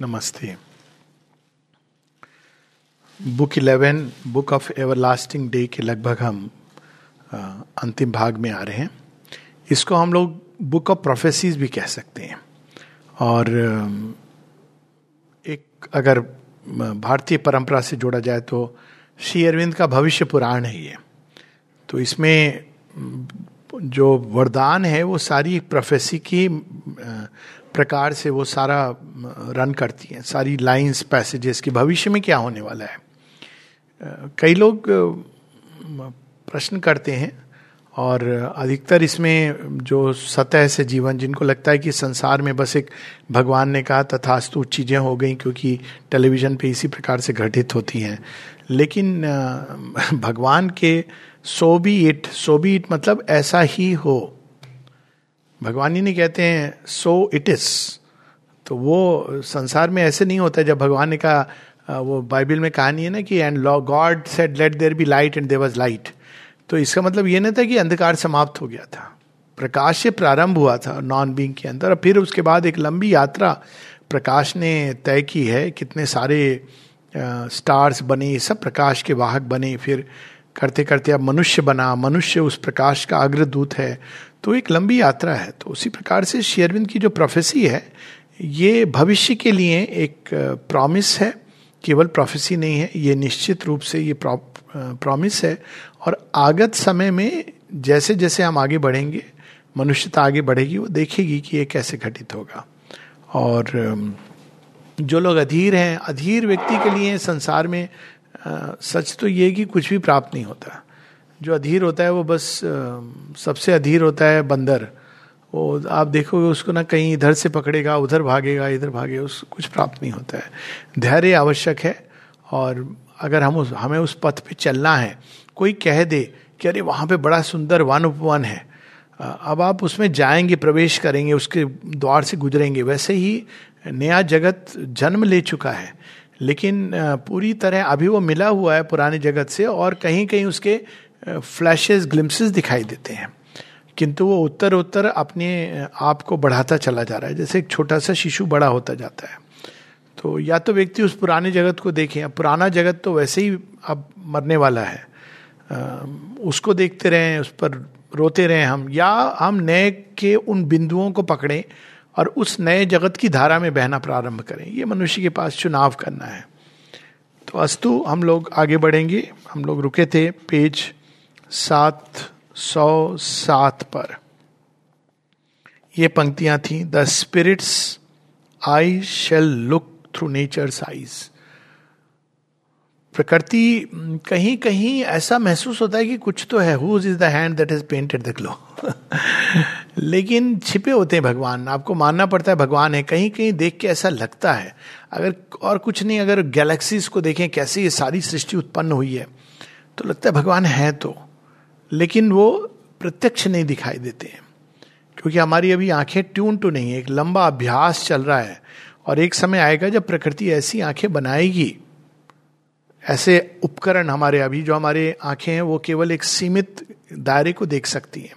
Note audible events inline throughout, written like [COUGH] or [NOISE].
नमस्ते। Book eleven, book of everlasting day के लगभग हम अंतिम भाग में आ रहे हैं। इसको हम लोग बुक ऑफ़ प्रोफेसीज भी कह सकते हैं। और एक अगर भारतीय परंपरा से जोड़ा जाए तो श्री अरविंद का भविष्य पुराण है ये। तो इसमें जो वरदान है वो सारी प्रोफेसी की प्रकार से वो सारा रन करती हैं, सारी लाइंस पैसेजेस की भविष्य में क्या होने वाला है। कई लोग प्रश्न करते हैं और अधिकतर इसमें जो सतह से जीवन, जिनको लगता है कि संसार में बस एक भगवान ने कहा, तथास्तु चीज़ें हो गई क्योंकि टेलीविज़न पे इसी प्रकार से घटित होती हैं। लेकिन भगवान के so be it so be it मतलब ऐसा ही हो। भगवान ही नहीं कहते हैं सो इट इज़ तो वो संसार में ऐसे नहीं होता जब भगवान ने कहा वो बाइबल में कहानी है ना कि and lo God said let there be light and there was light तो इसका मतलब ये नहीं था कि अंधकार समाप्त हो गया था। प्रकाश से प्रारंभ हुआ था नॉन बींग के अंदर, और फिर उसके बाद एक लंबी यात्रा प्रकाश ने तय की है, कितने सारे स्टार्स बने सब प्रकाश के वाहक बने, फिर करते करते अब मनुष्य बना, मनुष्य उस प्रकाश का अग्रदूत है तो एक लंबी यात्रा है। तो उसी प्रकार से शेयरविंद की जो प्रोफेसी है, ये भविष्य के लिए एक प्रॉमिस है। केवल प्रोफेसी नहीं है, ये निश्चित रूप से ये प्रॉमिस है। और आगत समय में जैसे जैसे हम आगे बढ़ेंगे, मनुष्यता आगे बढ़ेगी, वो देखेगी कि ये कैसे घटित होगा। और जो लोग अधीर हैं, अधीर व्यक्ति के लिए संसार में सच तो ये कि कुछ भी प्राप्त नहीं होता। जो अधीर होता है वो बस सबसे अधीर होता है बंदर। वो आप देखोगे उसको ना कहीं इधर से पकड़ेगा, उधर भागेगा, इधर भागेगा, उस, कुछ प्राप्त नहीं होता है। धैर्य आवश्यक है और अगर हम उस, हमें उस पथ पे चलना है, कोई कह दे कि अरे वहाँ पे बड़ा सुंदर वन उपवन है अब आप उसमें जाएँगे, प्रवेश करेंगे, उसके द्वार से गुजरेंगे, वैसे ही नया जगत जन्म ले चुका है। लेकिन पूरी तरह अभी वो मिला हुआ है पुराने जगत से और कहीं कहीं उसके फ्लैशेस, ग्लिम्सेस दिखाई देते हैं। किंतु वो उत्तर उत्तर अपने आप को बढ़ाता चला जा रहा है। जैसे एक छोटा सा शिशु बड़ा होता जाता है। तो या तो व्यक्ति उस पुराने जगत को देखें। अब पुराना जगत तो वैसे ही अब मरने वाला है। उसको देखते रहें, उस पर रोते रहें हम। या हम नए के उन बिंदुओं को पकड़ें और उस नए जगत की धारा में बहना प्रारंभ करें। ये मनुष्य के पास चुनाव करना है। तो अस्तु, हम लोग आगे बढ़ेंगे। हम लोग रुके थे, पेज सात सौ सात पर। ये पंक्तियाँ थी, the spirits, I shall look through nature size प्रकृति कहीं कहीं ऐसा महसूस होता है कि कुछ तो है। Whose is the hand that is painted the glow लेकिन छिपे होते हैं भगवान। आपको मानना पड़ता है भगवान है। कहीं कहीं देख के ऐसा लगता है। अगर, और कुछ नहीं, अगर गैलेक्सीज को देखें, कैसे ये सारी सृष्टि उत्पन्न हुई है तो लगता है भगवान है तो। लेकिन वो प्रत्यक्ष नहीं दिखाई देते हैं। क्योंकि हमारी अभी आँखें ट्यून टू नहीं है, एक लंबा अभ्यास चल रहा है और एक समय आएगा जब प्रकृति ऐसी आँखें बनाएगी। ऐसे उपकरण हमारे अभी जो हमारे आँखें हैं, वो केवल एक सीमित दायरे को देख सकती हैं।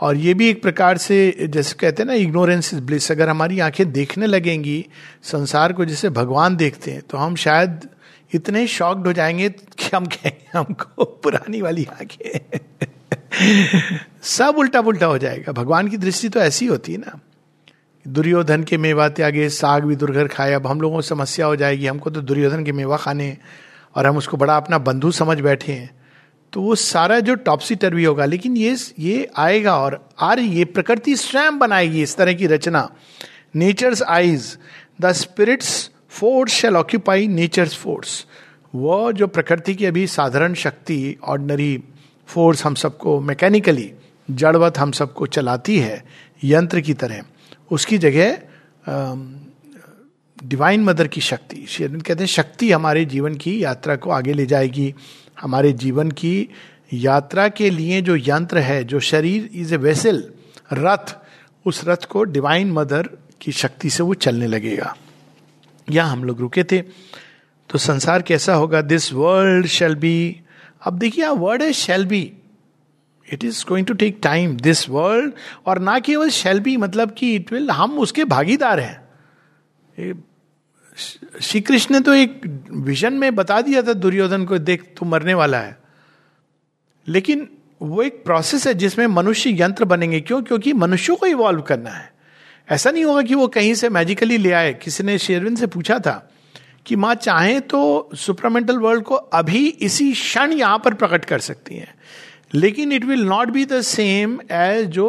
और ये भी एक प्रकार से, जैसे कहते हैं ना इग्नोरेंस इज़ ब्लिस अगर हमारी आँखें देखने लगेंगी, संसार को जैसे भगवान देखते हैं तो हम शायद इतने शॉक्ड हो जाएँगे [LAUGHS] हम कहेंगे हमको पुरानी वाली आँखें। सब उल्टा पुल्टा हो जाएगा। भगवान की दृष्टि तो ऐसी होती है ना। दुर्योधन के मेवा त्यागे, साग भी दुर्घर खाए। अब हम लोगों को समस्या हो जाएगी। हमको तो दुर्योधन के मेवा खाने और हम उसको बड़ा अपना बंधु समझ बैठे हैं। तो वो सारा जो टॉपसी टर्वी होगा, लेकिन ये ये आएगा और आ रही, ये प्रकृति स्वयं बनाएगी इस तरह की रचना। Nature's eyes the spirit's force shall occupy nature's force वो जो प्रकृति की अभी साधारण शक्ति ऑर्डनरी फोर्स हम सबको मैकेनिकली जड़वत हम सबको चलाती है, यंत्र की तरह, उसकी जगह डिवाइन मदर की शक्ति शेरविंद कहते हैं, शक्ति हमारे जीवन की यात्रा को आगे ले जाएगी। हमारे जीवन की यात्रा के लिए जो यंत्र है, जो शरीर इज़ ए वेसल रथ, उस रथ को डिवाइन मदर की शक्ति से वो चलने लगेगा। यहाँ हम लोग रुके थे। तो संसार कैसा होगा? दिस वर्ल्ड शेल बी अब देखिए वर्ड है shall be it is going to take time this world और ना केवल शेल बी मतलब कि इट विल हम उसके भागीदार हैं। श्री कृष्ण ने तो एक विजन में बता दिया था दुर्योधन को, देख, तू मरने वाला है। लेकिन वो एक प्रोसेस है जिसमें मनुष्य यंत्र बनेंगे। क्यों? क्योंकि मनुष्यों को इवॉल्व करना है। ऐसा नहीं होगा कि वो कहीं से मैजिकली ले आए। किसी ने शेरविन से पूछा था कि माँ चाहे तो सुपरामेंटल वर्ल्ड को अभी इसी क्षण यहाँ पर प्रकट कर सकती हैं। लेकिन it will not be the same as जो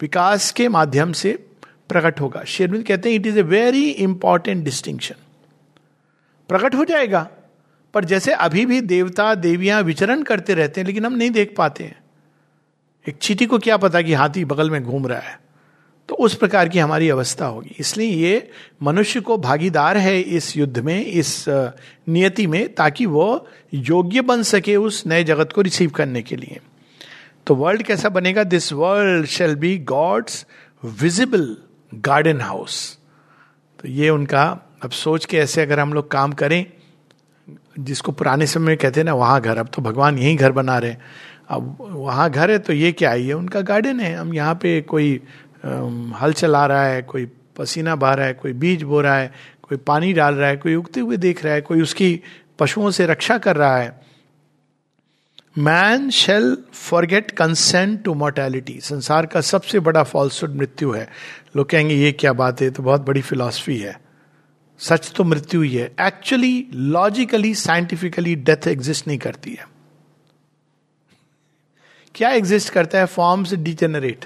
विकास के माध्यम से प्रकट होगा। शेरविंद कहते हैं it is a very important distinction प्रकट हो जाएगा, पर जैसे अभी भी देवता, देवियाँ विचरण करते रहते हैं, लेकिन हम नहीं देख पाते हैं। एक चीटी को क्या पता कि हाथी बगल में घूम रहा है। तो उस प्रकार की हमारी अवस्था होगी। इसलिए ये मनुष्य को भागीदार है इस युद्ध में, इस नियति में, ताकि वो योग्य बन सके उस नए जगत को रिसीव करने के लिए। तो वर्ल्ड कैसा बनेगा? This world shall be God's visible garden house तो ये उनका, अब सोच के ऐसे अगर हम लोग काम करें, जिसको पुराने समय में कहते हैं ना, वहाँ घर, अब तो भगवान यही घर बना रहे हैं। अब वहाँ घर है तो ये क्या है? ये उनका गार्डन है। हम यहाँ पे कोई हल चला रहा है, कोई पसीना बहा रहा है, कोई बीज बो रहा है, कोई पानी डाल रहा है, कोई उगते हुए देख रहा है, कोई उसकी पशुओं से रक्षा कर रहा है। Man shall forget consent to mortality संसार का सबसे बड़ा फॉल्सुड मृत्यु है। लोग कहेंगे, ये क्या बात है? तो बहुत बड़ी फिलॉसफी है। सच तो मृत्यु ही है। Actually logically scientifically death exist नहीं करती है। क्या एग्जिस्ट करता है? फॉर्म्स डिजेनरेट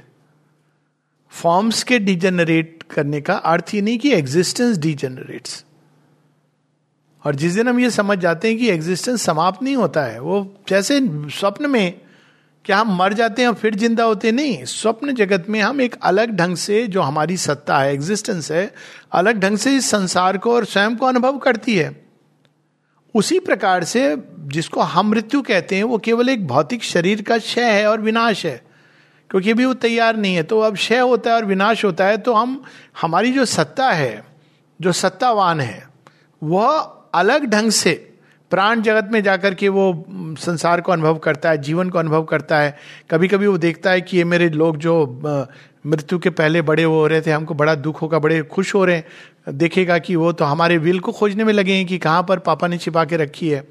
फॉर्म्स के डिजेनरेट करने का अर्थ ही नहीं कि एग्जिस्टेंस डिजेनरेट्स और जिस दिन हम ये समझ जाते हैं कि एग्जिस्टेंस समाप्त नहीं होता है, वो जैसे स्वप्न में क्या हम मर जाते हैं और फिर ज़िंदा होते नहीं, स्वप्न जगत में हम एक अलग ढंग से जो हमारी सत्ता है एग्जिस्टेंस है, अलग ढंग से इस संसार को और स्वयं को अनुभव करती है। उसी प्रकार से जिसको हम मृत्यु कहते हैं, वो केवल एक भौतिक शरीर का क्षय है और विनाश है। क्योंकि अभी वो तैयार नहीं है। तो अब क्षय होता है और विनाश होता है तो हम, हमारी जो सत्ता है, जो सत्तावान है, वह अलग ढंग से प्राण जगत में जाकर के वो संसार को अनुभव करता है, जीवन को अनुभव करता है। कभी कभी वो देखता है कि ये मेरे लोग जो मृत्यु के पहले बड़े हो रहे थे, हमको बड़ा दुख होगा, बड़े खुश हो रहे हैं। देखेगा कि वो तो हमारे विल को खोजने में लगे हैं कि कहाँ पर पापा ने छिपा के रखी है।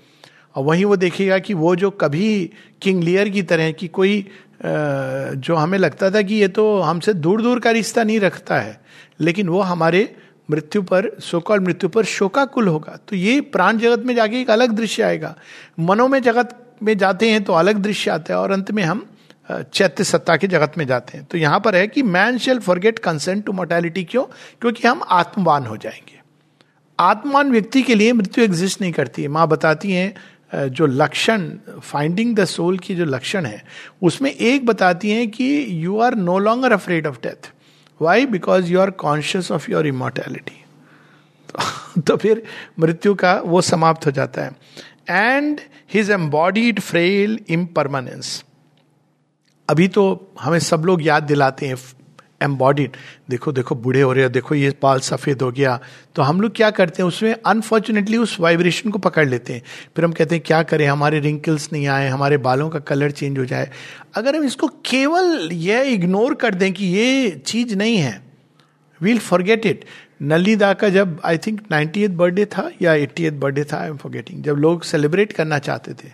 और वहीं वो देखेगा कि वो जो कभी किंग लियर की तरह की कोई जो हमें लगता था कि ये तो हमसे दूर दूर का रिश्ता नहीं रखता है, लेकिन वो हमारे मृत्यु पर सोकॉल मृत्यु पर शोकाकुल होगा। तो ये प्राण जगत में जाके एक अलग दृश्य आएगा। मनो में जगत में जाते हैं तो अलग दृश्य आता है, और अंत में हम चैत्य सत्ता के जगत में जाते हैं। तो यहाँ पर है कि man shall forget consent to mortality क्यों? क्योंकि हम आत्मवान हो जाएँगे। आत्मवान व्यक्ति के लिए मृत्यु एग्जिस्ट नहीं करती है। माँ बताती हैं जो लक्षण फाइंडिंग द सोल की जो लक्षण है, उसमें एक बताती हैं कि you are no longer afraid of death why because you are conscious of your immortality तो फिर मृत्यु का वो समाप्त हो जाता है। And his embodied frail impermanence अभी तो हमें सब लोग याद दिलाते हैं एम्बॉडीड देखो देखो, बूढ़े हो रहे हैं, देखो, ये बाल सफ़ेद हो गया। तो हम लोग क्या करते हैं, उसमें अनफॉर्चुनेटली उस वाइब्रेशन को पकड़ लेते हैं। फिर हम कहते हैं, क्या करें? हमारे रिंकल्स नहीं आए, हमारे बालों का कलर चेंज हो जाए। अगर हम इसको केवल यह इग्नोर कर दें कि ये चीज़ नहीं है वील फॉरगेट इट नलिदा का जब I think ninety eighth birthday था या एट्टी एथ बर्थडे था आई एम फॉरगेटिंग जब लोग सेलिब्रेट करना चाहते थे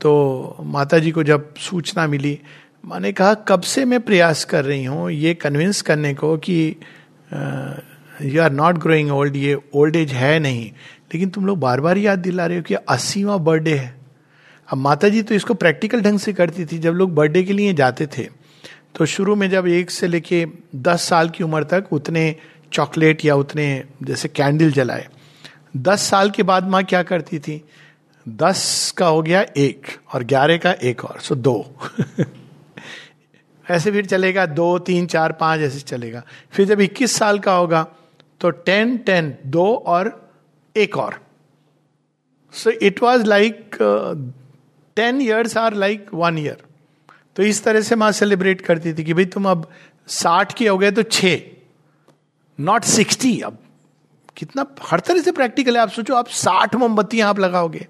तो माता जी को जब सूचना मिली मैंने कहा, कब से मैं प्रयास कर रही हूँ ये कन्विंस करने को कि you are not growing old ये ओल्ड एज है नहीं। लेकिन तुम लोग बार बार याद दिला रहे हो कि अस्सीवा बर्थडे है। अब माता जी तो इसको प्रैक्टिकल ढंग से करती थी, जब लोग बर्थडे के लिए जाते थे। तो शुरू में जब एक से लेके दस साल की उम्र तक उतने चॉकलेट या उतने जैसे कैंडल जलाए। दस साल के बाद माँ क्या करती थी? दस का हो गया एक और ग्यारह का एक और सो दो। [LAUGHS] ऐसे फिर चलेगा, दो, तीन, चार, पाँच ऐसे चलेगा। फिर जब इक्कीस साल का होगा तो टेन टेन, दो और एक और। So it was like ten years or like one year तो इस तरह से माँ सेलिब्रेट करती थी कि भाई तुम अब साठ के हो गए तो छ नॉट सिक्सटी अब कितना, हर तरह से प्रैक्टिकल है। आप सोचो, आप साठ मोमबत्तियाँ आप लगाओगे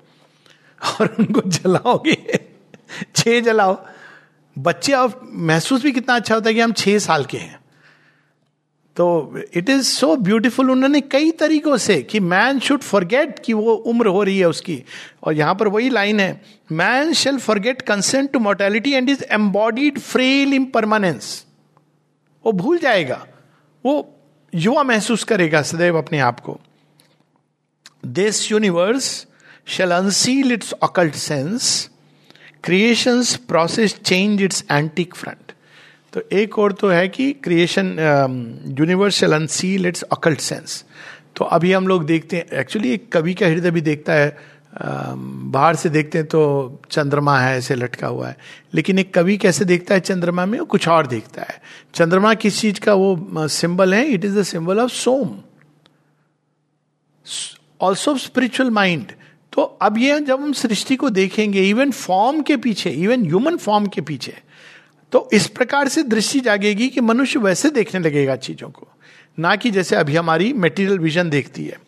और उनको जलाओगे, छह जलाओ। बच्चे अब महसूस भी कितना अच्छा होता है कि हम छह साल के हैं। तो इट इज़ सो ब्यूटिफुल उन्होंने कई तरीकों से कि मैन शुड फॉरगेट कि वो उम्र हो रही है उसकी। और यहाँ पर वही लाइन है man shall forget consent to mortality and is embodied frail impermanence वो भूल जाएगा। वो युवा महसूस करेगा सदैव अपने आप को। This universe shall unseal its occult sense creation process change its antique front तो एक और तो है कि creation universal unseal its occult sense तो अभी हम लोग देखते हैं एक्चुअली एक कवि का हृदय भी देखता है um, बाहर से देखते हैं तो चंद्रमा है ऐसे लटका हुआ है। लेकिन एक कवि कैसे देखता है चंद्रमा में वो कुछ और देखता है। चंद्रमा किस चीज़ का वो सिंबल है? It is the symbol of Soma also spiritual mind तो अब ये जब हम सृष्टि को देखेंगे इवन फॉर्म के पीछे इवन ह्यूमन फॉर्म के पीछे तो इस प्रकार से दृष्टि जागेगी कि मनुष्य वैसे देखने लगेगा चीज़ों को। ना कि जैसे अभी हमारी मेटीरियल विजन देखती है।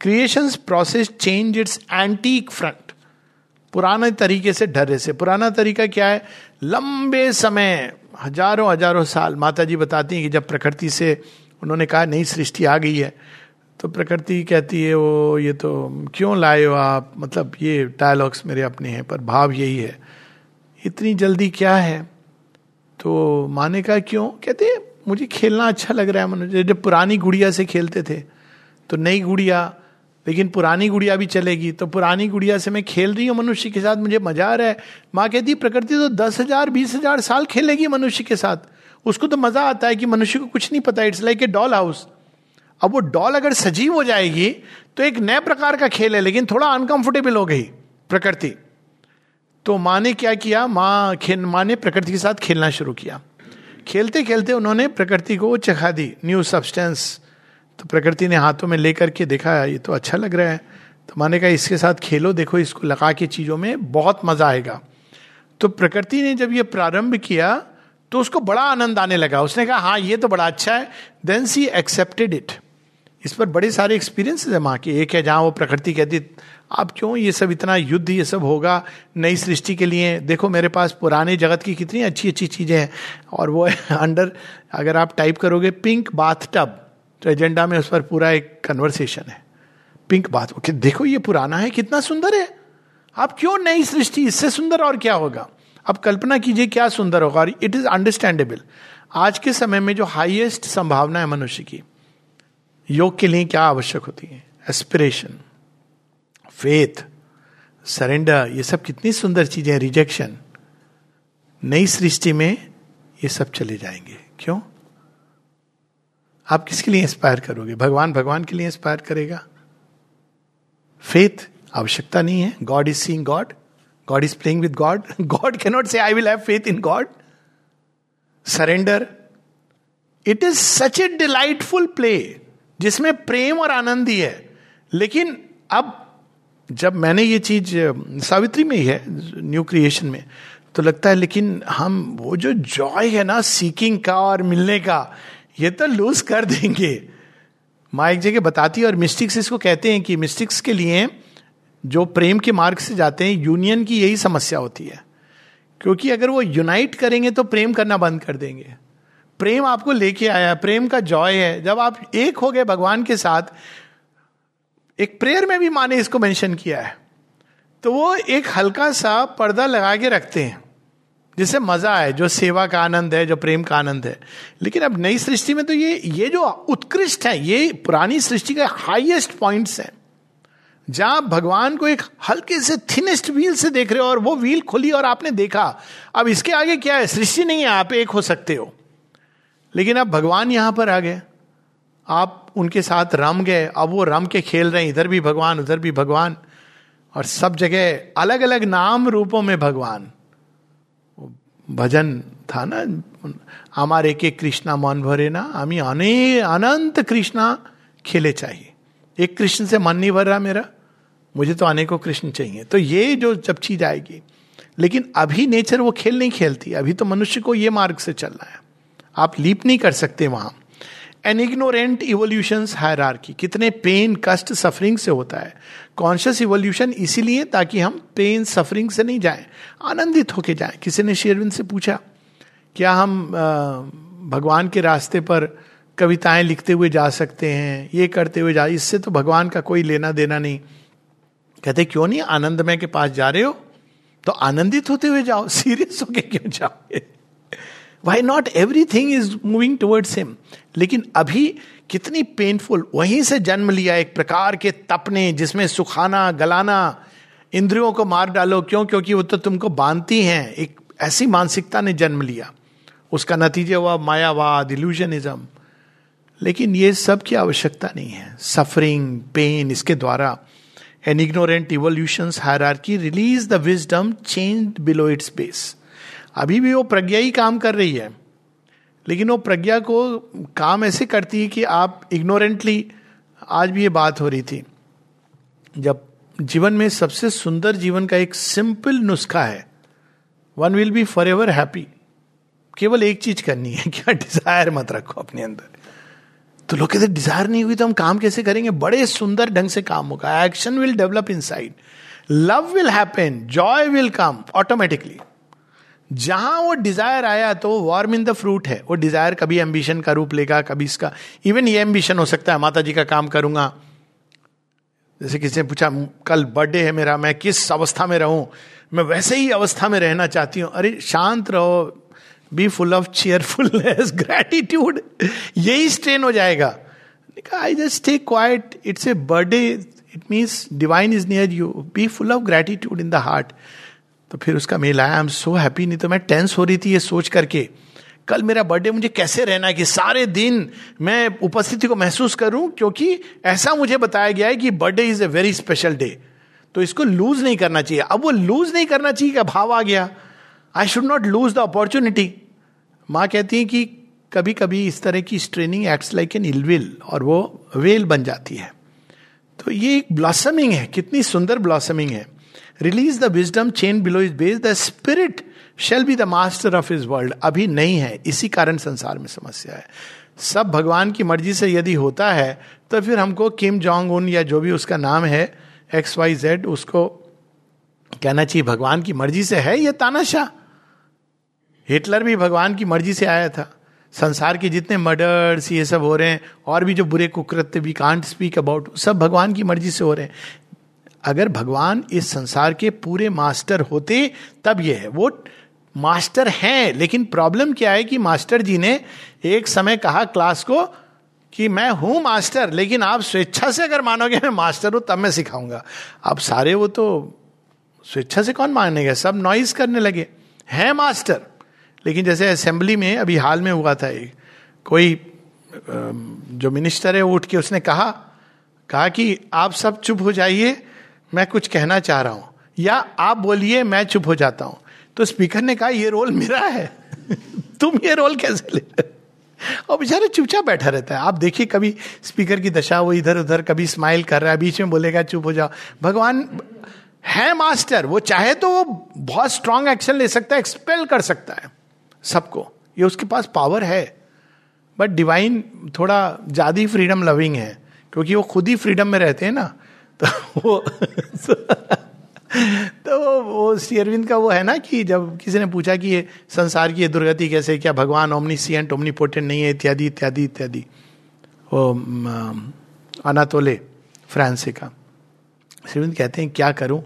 Creation process change its antique front पुराने तरीके से डरे से। पुराना तरीका क्या है? लंबे समय, हज़ारों हज़ारों साल। माता जी बताती हैं कि जब प्रकृति से उन्होंने कहा नई सृष्टि आ गई है। तो प्रकृति कहती है वो ये तो क्यों लाए हो आप? मतलब ये डायलॉग्स मेरे अपने हैं, पर भाव यही है। इतनी जल्दी क्या है? तो माने का, क्यों? कहते हैं, मुझे खेलना अच्छा लग रहा है, मनुष्य जब पुरानी गुड़िया से खेलते थे तो नई गुड़िया, लेकिन पुरानी गुड़िया भी चलेगी तो पुरानी गुड़िया से मैं खेल रही हूँ, मनुष्य के साथ मुझे मज़ा आ रहा है। माँ कहती प्रकृति तो दस हज़ार, बीस हज़ार साल खेलेगी मनुष्य के साथ। उसको तो मज़ा आता है कि मनुष्य को कुछ नहीं पता it's like a doll house अब वो डॉल अगर सजीव हो जाएगी तो एक नए प्रकार का खेल है, लेकिन थोड़ा अनकंफर्टेबल हो गई प्रकृति। तो माँ ने क्या किया? माँ खेल, माँ ने प्रकृति के साथ खेलना शुरू किया। खेलते खेलते उन्होंने प्रकृति को चखा दी न्यू सब्सटेंस तो प्रकृति ने हाथों में लेकर के देखा, ये तो अच्छा लग रहा है। तो माँ ने कहा, इसके साथ खेलो, देखो इसको लगा के चीज़ों में बहुत मज़ा आएगा। तो प्रकृति ने जब ये प्रारंभ किया तो उसको बड़ा आनंद आने लगा। उसने कहा हाँ ये तो बड़ा अच्छा है। देन सी एक्सेप्टेड इट इस पर बड़े सारे एक्सपीरियंस है माँ के। एक है जहाँ वो प्रकृति कहती आप क्यों ये सब इतना युद्ध, ये सब होगा नई सृष्टि के लिए? देखो मेरे पास पुराने जगत की कितनी अच्छी अच्छी चीज़ें हैं। और वो [LAUGHS] अंडर, अगर आप टाइप करोगे पिंक बाथ टब तो एजेंडा में उस पर पूरा एक कन्वर्सेशन है। पिंक बाथ देखो ये पुराना है, कितना सुंदर है। आप क्यों नई सृष्टि? इससे सुंदर और क्या होगा? अब कल्पना कीजिए क्या सुंदर होगा। और इट इज़ अंडरस्टैंडेबल आज के समय में जो हाईएस्ट संभावना है मनुष्य की योग के लिए क्या आवश्यक होती है? एस्पिरेशन फेथ सरेंडर ये सब कितनी सुंदर चीज़ें हैं रिजेक्शन नई सृष्टि में ये सब चले जाएँगे। क्यों? आप किसके लिए इंस्पायर करोगे? भगवान भगवान के लिए इंस्पायर करेगा। फेथ आवश्यकता नहीं है। God is seeing God God is playing with God God cannot say I will have faith in God surrender it is such a delightful play जिसमें प्रेम और आनंद ही है। लेकिन अब जब मैंने ये चीज़, सावित्री में ही है, न्यू क्रिएशन में तो लगता है, लेकिन हम वो जो जॉय है ना सीकिंग का और मिलने का, ये तो लूज कर देंगे। माँ एक जगह बताती है, और मिस्टिक्स इसको कहते हैं कि मिस्टिक्स के लिए जो प्रेम के मार्ग से जाते हैं, यूनियन की यही समस्या होती है। क्योंकि अगर वो यूनाइट करेंगे तो प्रेम करना बंद कर देंगे। प्रेम आपको लेके आया, प्रेम का जॉय है। जब आप एक हो गए भगवान के साथ, एक प्रेयर में भी माने इसको मेंशन किया है तो वो एक हल्का सा पर्दा लगा के रखते हैं, जिससे मज़ा आए, जो सेवा का आनंद है, जो प्रेम का आनंद है। लेकिन अब नई सृष्टि में तो ये ये जो उत्कृष्ट है, ये पुरानी सृष्टि के हाईएस्ट पॉइंट्स हैं। जहाँ भगवान को एक हल्के से थिनेस्ट व्हील से देख रहे हो और वो व्हील खुली और आपने देखा। अब इसके आगे क्या है? सृष्टि नहीं है, आप एक हो सकते हो। लेकिन अब भगवान यहाँ पर आ गए। आप उनके साथ रम गए। अब वो रम के खेल रहे हैं। इधर भी भगवान, उधर भी भगवान। और सब जगह अलग अलग नाम रूपों में भगवान। भजन था ना? हमारे के कृष्णा मन भरे ना? हमें अने अनंत कृष्णा खेले चाहिए। एक कृष्ण से मन नहीं भर रहा मेरा। मुझे तो अनेकों कृष्ण चाहिए। तो ये जो जब चीज़ आएगी। लेकिन अभी नेचर वो खेल नहीं खेलती। अभी तो मनुष्य को ये मार्ग से चलना है। आप लीप नहीं कर सकते वहाँ। एन इग्नोरेंट इवोल्यूशन हायरार्की कितने पेन कष्ट सफरिंग से होता है। कॉन्शियस इवोल्यूशन इसीलिए ताकि हम पेन सफरिंग से नहीं जाएँ। आनंदित होके जाएँ। किसी ने शेरविंद से पूछा, क्या हम भगवान के रास्ते पर कविताएँ लिखते हुए जा सकते हैं? ये करते हुए जा, इससे तो भगवान का कोई लेना देना नहीं। कहते, क्यों नहीं? आनंदमय के पास जा रहे हो? तो आनंदित होते हुए जाओ। [LAUGHS] सीरियस होके क्यों जाओगे? Why not everything is moving towards him लेकिन अभी कितनी पेनफुल वहीं से जन्म लिया एक प्रकार के तपने जिसमें सुखाना, गलाना, इंद्रियों को मार डालो। क्यों? क्योंकि वो तो तुमको बांधती हैं। एक ऐसी मानसिकता ने जन्म लिया। उसका नतीजा हुआ मायावाद इल्यूजनिज्म लेकिन ये सब की आवश्यकता नहीं है। सफरिंग पेन इसके द्वारा। An ignorant evolution hierarchy release the wisdom change below its base अभी भी वो प्रज्ञा ही काम कर रही है। लेकिन वो प्रज्ञा को काम ऐसे करती है कि आप इग्नोरेंटली आज भी ये बात हो रही थी। जब जीवन में सबसे सुंदर जीवन का एक सिंपल नुस्खा है one will be forever happy केवल एक चीज़ करनी है क्या डिज़ायर मत रखो अपने अंदर। तो लोग कहते डिज़ायर नहीं हुई तो हम काम कैसे करेंगे? बड़े सुंदर ढंग से काम होगा। Action will develop inside love will happen joy will come automatically जहाँ वो डिज़ायर आया तो वार्म इन द फ्रूट है। वो डिज़ायर कभी एम्बिशन का रूप लेगा, कभी इसका। इवन ये एम्बिशन हो सकता है माता जी का काम करूँगा। जैसे किसी ने पूछा, कल बर्थडे है मेरा, मैं किस अवस्था में रहूँ? मैं वैसे ही अवस्था में रहना चाहती हूँ। अरे, शांत रहो। Be full of cheerfulness gratitude यही स्ट्रेन हो जाएगा। I just take quite it's a birthday it means divine is near you be full of gratitude in the heart तो फिर उसका मेल आया आई एम सो हैप्पी नहीं तो मैं टेंस हो रही थी ये सोच करके। कल मेरा बर्थडे मुझे कैसे रहना है कि सारे दिन मैं उपस्थिति को महसूस करूँ? क्योंकि ऐसा मुझे बताया गया है कि birthday is a very special day तो इसको लूज नहीं करना चाहिए। अब वो लूज नहीं करना चाहिए का भाव आ गया। I should not lose the opportunity माँ कहती है कि कभी कभी इस तरह की straining acts like an ill will और वो वेल बन जाती है। तो ये एक ब्लॉसमिंग है, कितनी सुंदर ब्लॉसमिंग है। Release the wisdom chain below is base the spirit shall be the master of is world अभी नहीं है। इसी कारण संसार में समस्या है। सब भगवान की मर्ज़ी से यदि होता है तो फिर हमको किम जोंग उन या जो भी उसका नाम है एक्स वाई जेड उसको कहना चाहिए, भगवान की मर्ज़ी से है ये तानाशाह। हिटलर भी भगवान की मर्ज़ी से आया था। संसार के जितने मर्डर्स ये सब हो रहे हैं, और भी जो बुरे कुकृत्य वी कांट स्पीक अबाउट सब भगवान की मर्ज़ी से हो रहे हैं। अगर भगवान इस संसार के पूरे मास्टर होते, तब ये है। वो मास्टर हैं, लेकिन प्रॉब्लम क्या है कि मास्टर जी ने एक समय कहा क्लास को कि मैं हूँ मास्टर, लेकिन आप स्वेच्छा से अगर मानोगे, मैं मास्टर हूँ, तब मैं सिखाऊँगा। अब सारे वो तो स्वेच्छा से कौन मानेगा? सब नॉइज़ करने लगे। हैं मास्टर, लेकिन जैसे असेंबली में, अभी हाल में हुआ था एक, कोई जो मिनिस्टर है उठ के उसने कहा कहा कि आप सब चुप हो जाइए मैं कुछ कहना चाह रहा हूँ, या आप बोलिए, मैं चुप हो जाता हूँ। तो स्पीकर ने कहा, ये रोल मेरा है। [LAUGHS] तुम ये रोल कैसे ले और बेचारा चुपचाप बैठा रहता है। आप देखिए, कभी स्पीकर की दशा वो इधर उधर कभी स्माइल कर रहा है, बीच में बोलेगा, चुप हो जाओ। भगवान है मास्टर वो चाहे तो वो बहुत स्ट्रांग एक्शन ले सकता है एक्सपेल कर सकता है सबको। ये उसके पास पावर है। बट डिवाइन थोड़ा ज़्यादा फ्रीडम लविंग है, क्योंकि वो खुद ही फ्रीडम में रहते हैं ना। तो वो तो वो शेरविंद का वो है ना कि जब किसी ने पूछा कि ये संसार की ये दुर्गति कैसे, क्या भगवान ओमनी सीएंट ओमनी ओमनीपोटेंट नहीं है, इत्यादि इत्यादि इत्यादि। वो अनातोले फ्रांस का शेरविंद कहते हैं, क्या करूँ?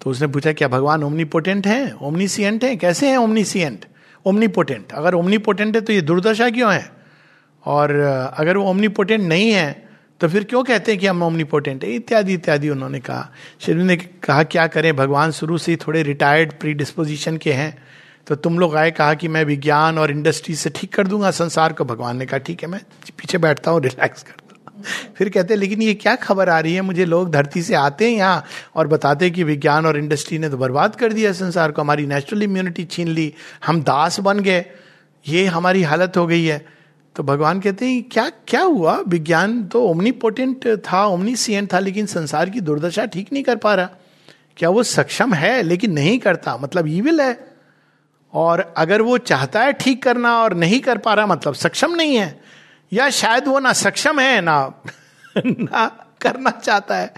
तो उसने पूछा, क्या भगवान ओमनीपोटेंट है? ओमनीसियंट है? कैसे हैं ओमनी सीएंट ओमनी ओमनीपोटेंट अगर ओमनीपोटेंट है तो ये दुर्दशा क्यों है? और, अगर वो ओमनीपोटेंट नहीं है तो फिर क्यों कहते हैं कि हम ओमनीपोटेंट है? इत्यादि इत्यादि उन्होंने कहा। श्री ने कहा, क्या करें? भगवान शुरू से ही थोड़े रिटायर्ड प्री डिस्पोजिशन के हैं। तो तुम लोग आए, कहा कि मैं विज्ञान और इंडस्ट्री से ठीक कर दूँगा, संसार को। भगवान ने कहा, ठीक है, मैं पीछे बैठता हूँ रिलैक्स करता [LAUGHS] फिर कहते हैं, लेकिन ये क्या खबर आ रही है? मुझे लोग धरती से आते हैं यहाँ और बताते हैं कि विज्ञान और इंडस्ट्री ने तो बर्बाद कर दिया संसार को। हमारी नेचुरल इम्यूनिटी छीन ली। हम दास बन गए। ये हमारी हालत हो गई है। तो भगवान कहते हैं, क्या क्या हुआ? विज्ञान तो ओमनी पोटेंट था ओमनी था, लेकिन संसार की दुर्दशा ठीक नहीं कर पा रहा। क्या वो सक्षम है, लेकिन नहीं करता? मतलब ईविल है। और अगर वो चाहता है ठीक करना और नहीं कर पा रहा मतलब सक्षम नहीं है। या शायद वो ना सक्षम है, ना [LAUGHS] ना करना चाहता है।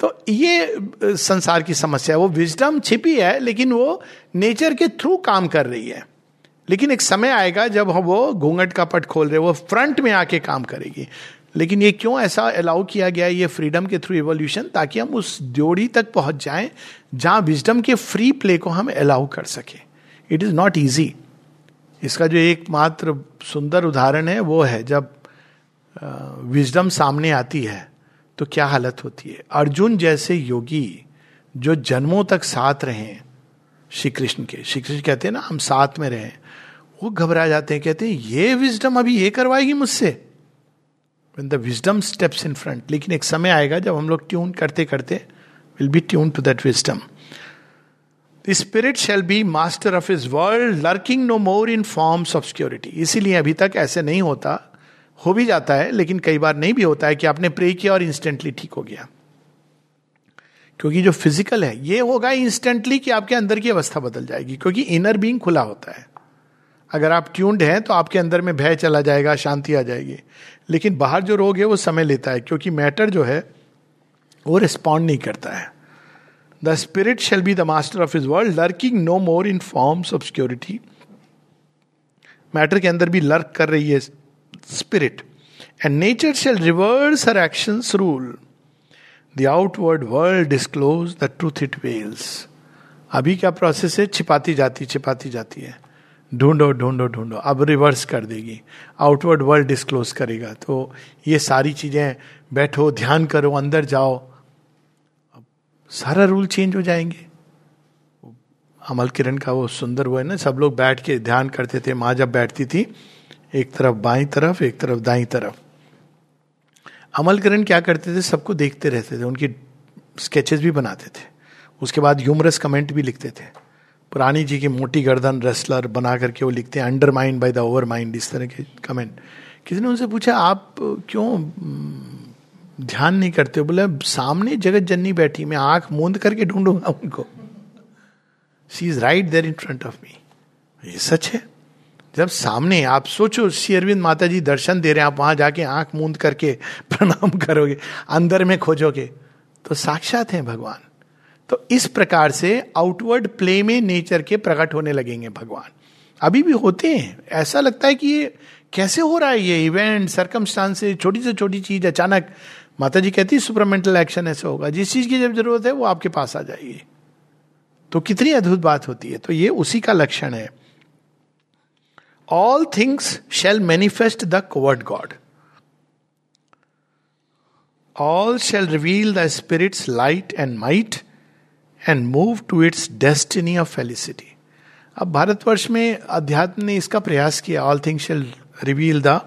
तो ये संसार की समस्या है। वो विजडम छिपी है, लेकिन वो नेचर के थ्रू काम कर रही है। लेकिन एक समय आएगा जब हम वो घूंघट का पट खोल रहे वो फ्रंट में आके काम करेगी। लेकिन ये क्यों ऐसा अलाउ किया गया है, ये फ्रीडम के थ्रू एवोल्यूशन ताकि हम उस जोड़ी तक पहुँच जाएँ, जहाँ विजडम के फ्री प्ले को हम अलाउ कर सके। इट इज़ नॉट ईजी इसका जो एकमात्र सुंदर उदाहरण है, वो है जब विजडम सामने आती है तो क्या हालत होती है? अर्जुन जैसे योगी जो जन्मों तक साथ रहे श्री कृष्ण के। श्री कृष्ण कहते हैं ना, हम साथ में रहे। वो घबरा जाते हैं, कहते हैं, ये विजडम अभी ये करवाएगी मुझसे. The wisdom steps in front लेकिन एक समय आएगा जब हम लोग ट्यून करते करते will be tune to that wisdom the spirit shall be master of is world lurking no more in forms of security इसीलिए अभी तक ऐसे नहीं होता। हो भी जाता है, लेकिन कई बार नहीं भी होता है कि आपने प्रे किया और इंस्टेंटली ठीक हो गया। क्योंकि जो फ़िज़िकल है, ये होगा इंस्टेंटली कि आपके अंदर की अवस्था बदल जाएगी, क्योंकि इनर बींग खुला होता है। अगर आप ट्यून्ड हैं तो आपके अंदर में भय चला जाएगा, शांति आ जाएगी। लेकिन बाहर जो रोग है, वो समय लेता है, क्योंकि मैटर जो है, वो रिस्पॉन्ड नहीं करता है। The spirit shall be the master of is world, lurking no more in forms of security. Matter के अंदर भी लर्क कर रही है spirit. And nature shall reverse her action rule. The outward world disclose the truth it veils. अभी क्या process है? छिपाती जाती छिपाती जाती है। ढूंढो ढूंढो ढूंढो। अब रिवर्स कर देगी। आउटवर्ड वर्ल्ड डिस्क्लोज करेगा। तो ये सारी चीज़ें बैठो, ध्यान करो, अंदर जाओ। अब सारा रूल चेंज हो जाएँगे। अमल किरण का वो सुंदर वो है ना, सब लोग बैठ के ध्यान करते थे। माँ जब बैठती थी, एक तरफ़ बाई तरफ़, एक तरफ़ दाई तरफ़। अमल किरण क्या करते थे? सबको देखते रहते थे। उनकी स्केचेस भी बनाते थे। उसके बाद ह्यूमरस कमेंट भी लिखते थे। पुरानी जी की मोटी गर्दन रेसलर बना करके वो लिखते हैं under mind by the overmind इस तरह के कमेंट किसी ने उनसे पूछा, आप क्यों ध्यान नहीं करते हो? बोले, सामने जगत जननी बैठी, मैं आँख मूंद करके ढूंढूँगा उनको. See is right there in front of me ये सच है? जब सामने आप सोचो, श्री अरविंद माता जी दर्शन दे रहे हैं, आप वहाँ जाके आँख मूंद करके [LAUGHS] प्रणाम करोगे, अंदर में खोजोगे तो साक्षात हैं भगवान। तो इस प्रकार से आउटवर्ड प्ले में नेचर के प्रकट होने लगेंगे भगवान। अभी भी होते हैं। ऐसा लगता है कि ये कैसे हो रहा है ये इवेंट सरकमस्टांस से छोटी से छोटी चीज़, अचानक माता जी कहती है सुपरमेंटल एक्शन ऐसे होगा। जिस चीज़ की जब ज़रूरत है, वो आपके पास आ जाएगी तो कितनी अद्भुत बात होती है। तो ये उसी का लक्षण है। All things shall manifest the covert God all shall reveal the spirit's light and might and move to its destiny of felicity अब भारतवर्ष में अध्यात्म ने इसका प्रयास किया। All thing shall reveal the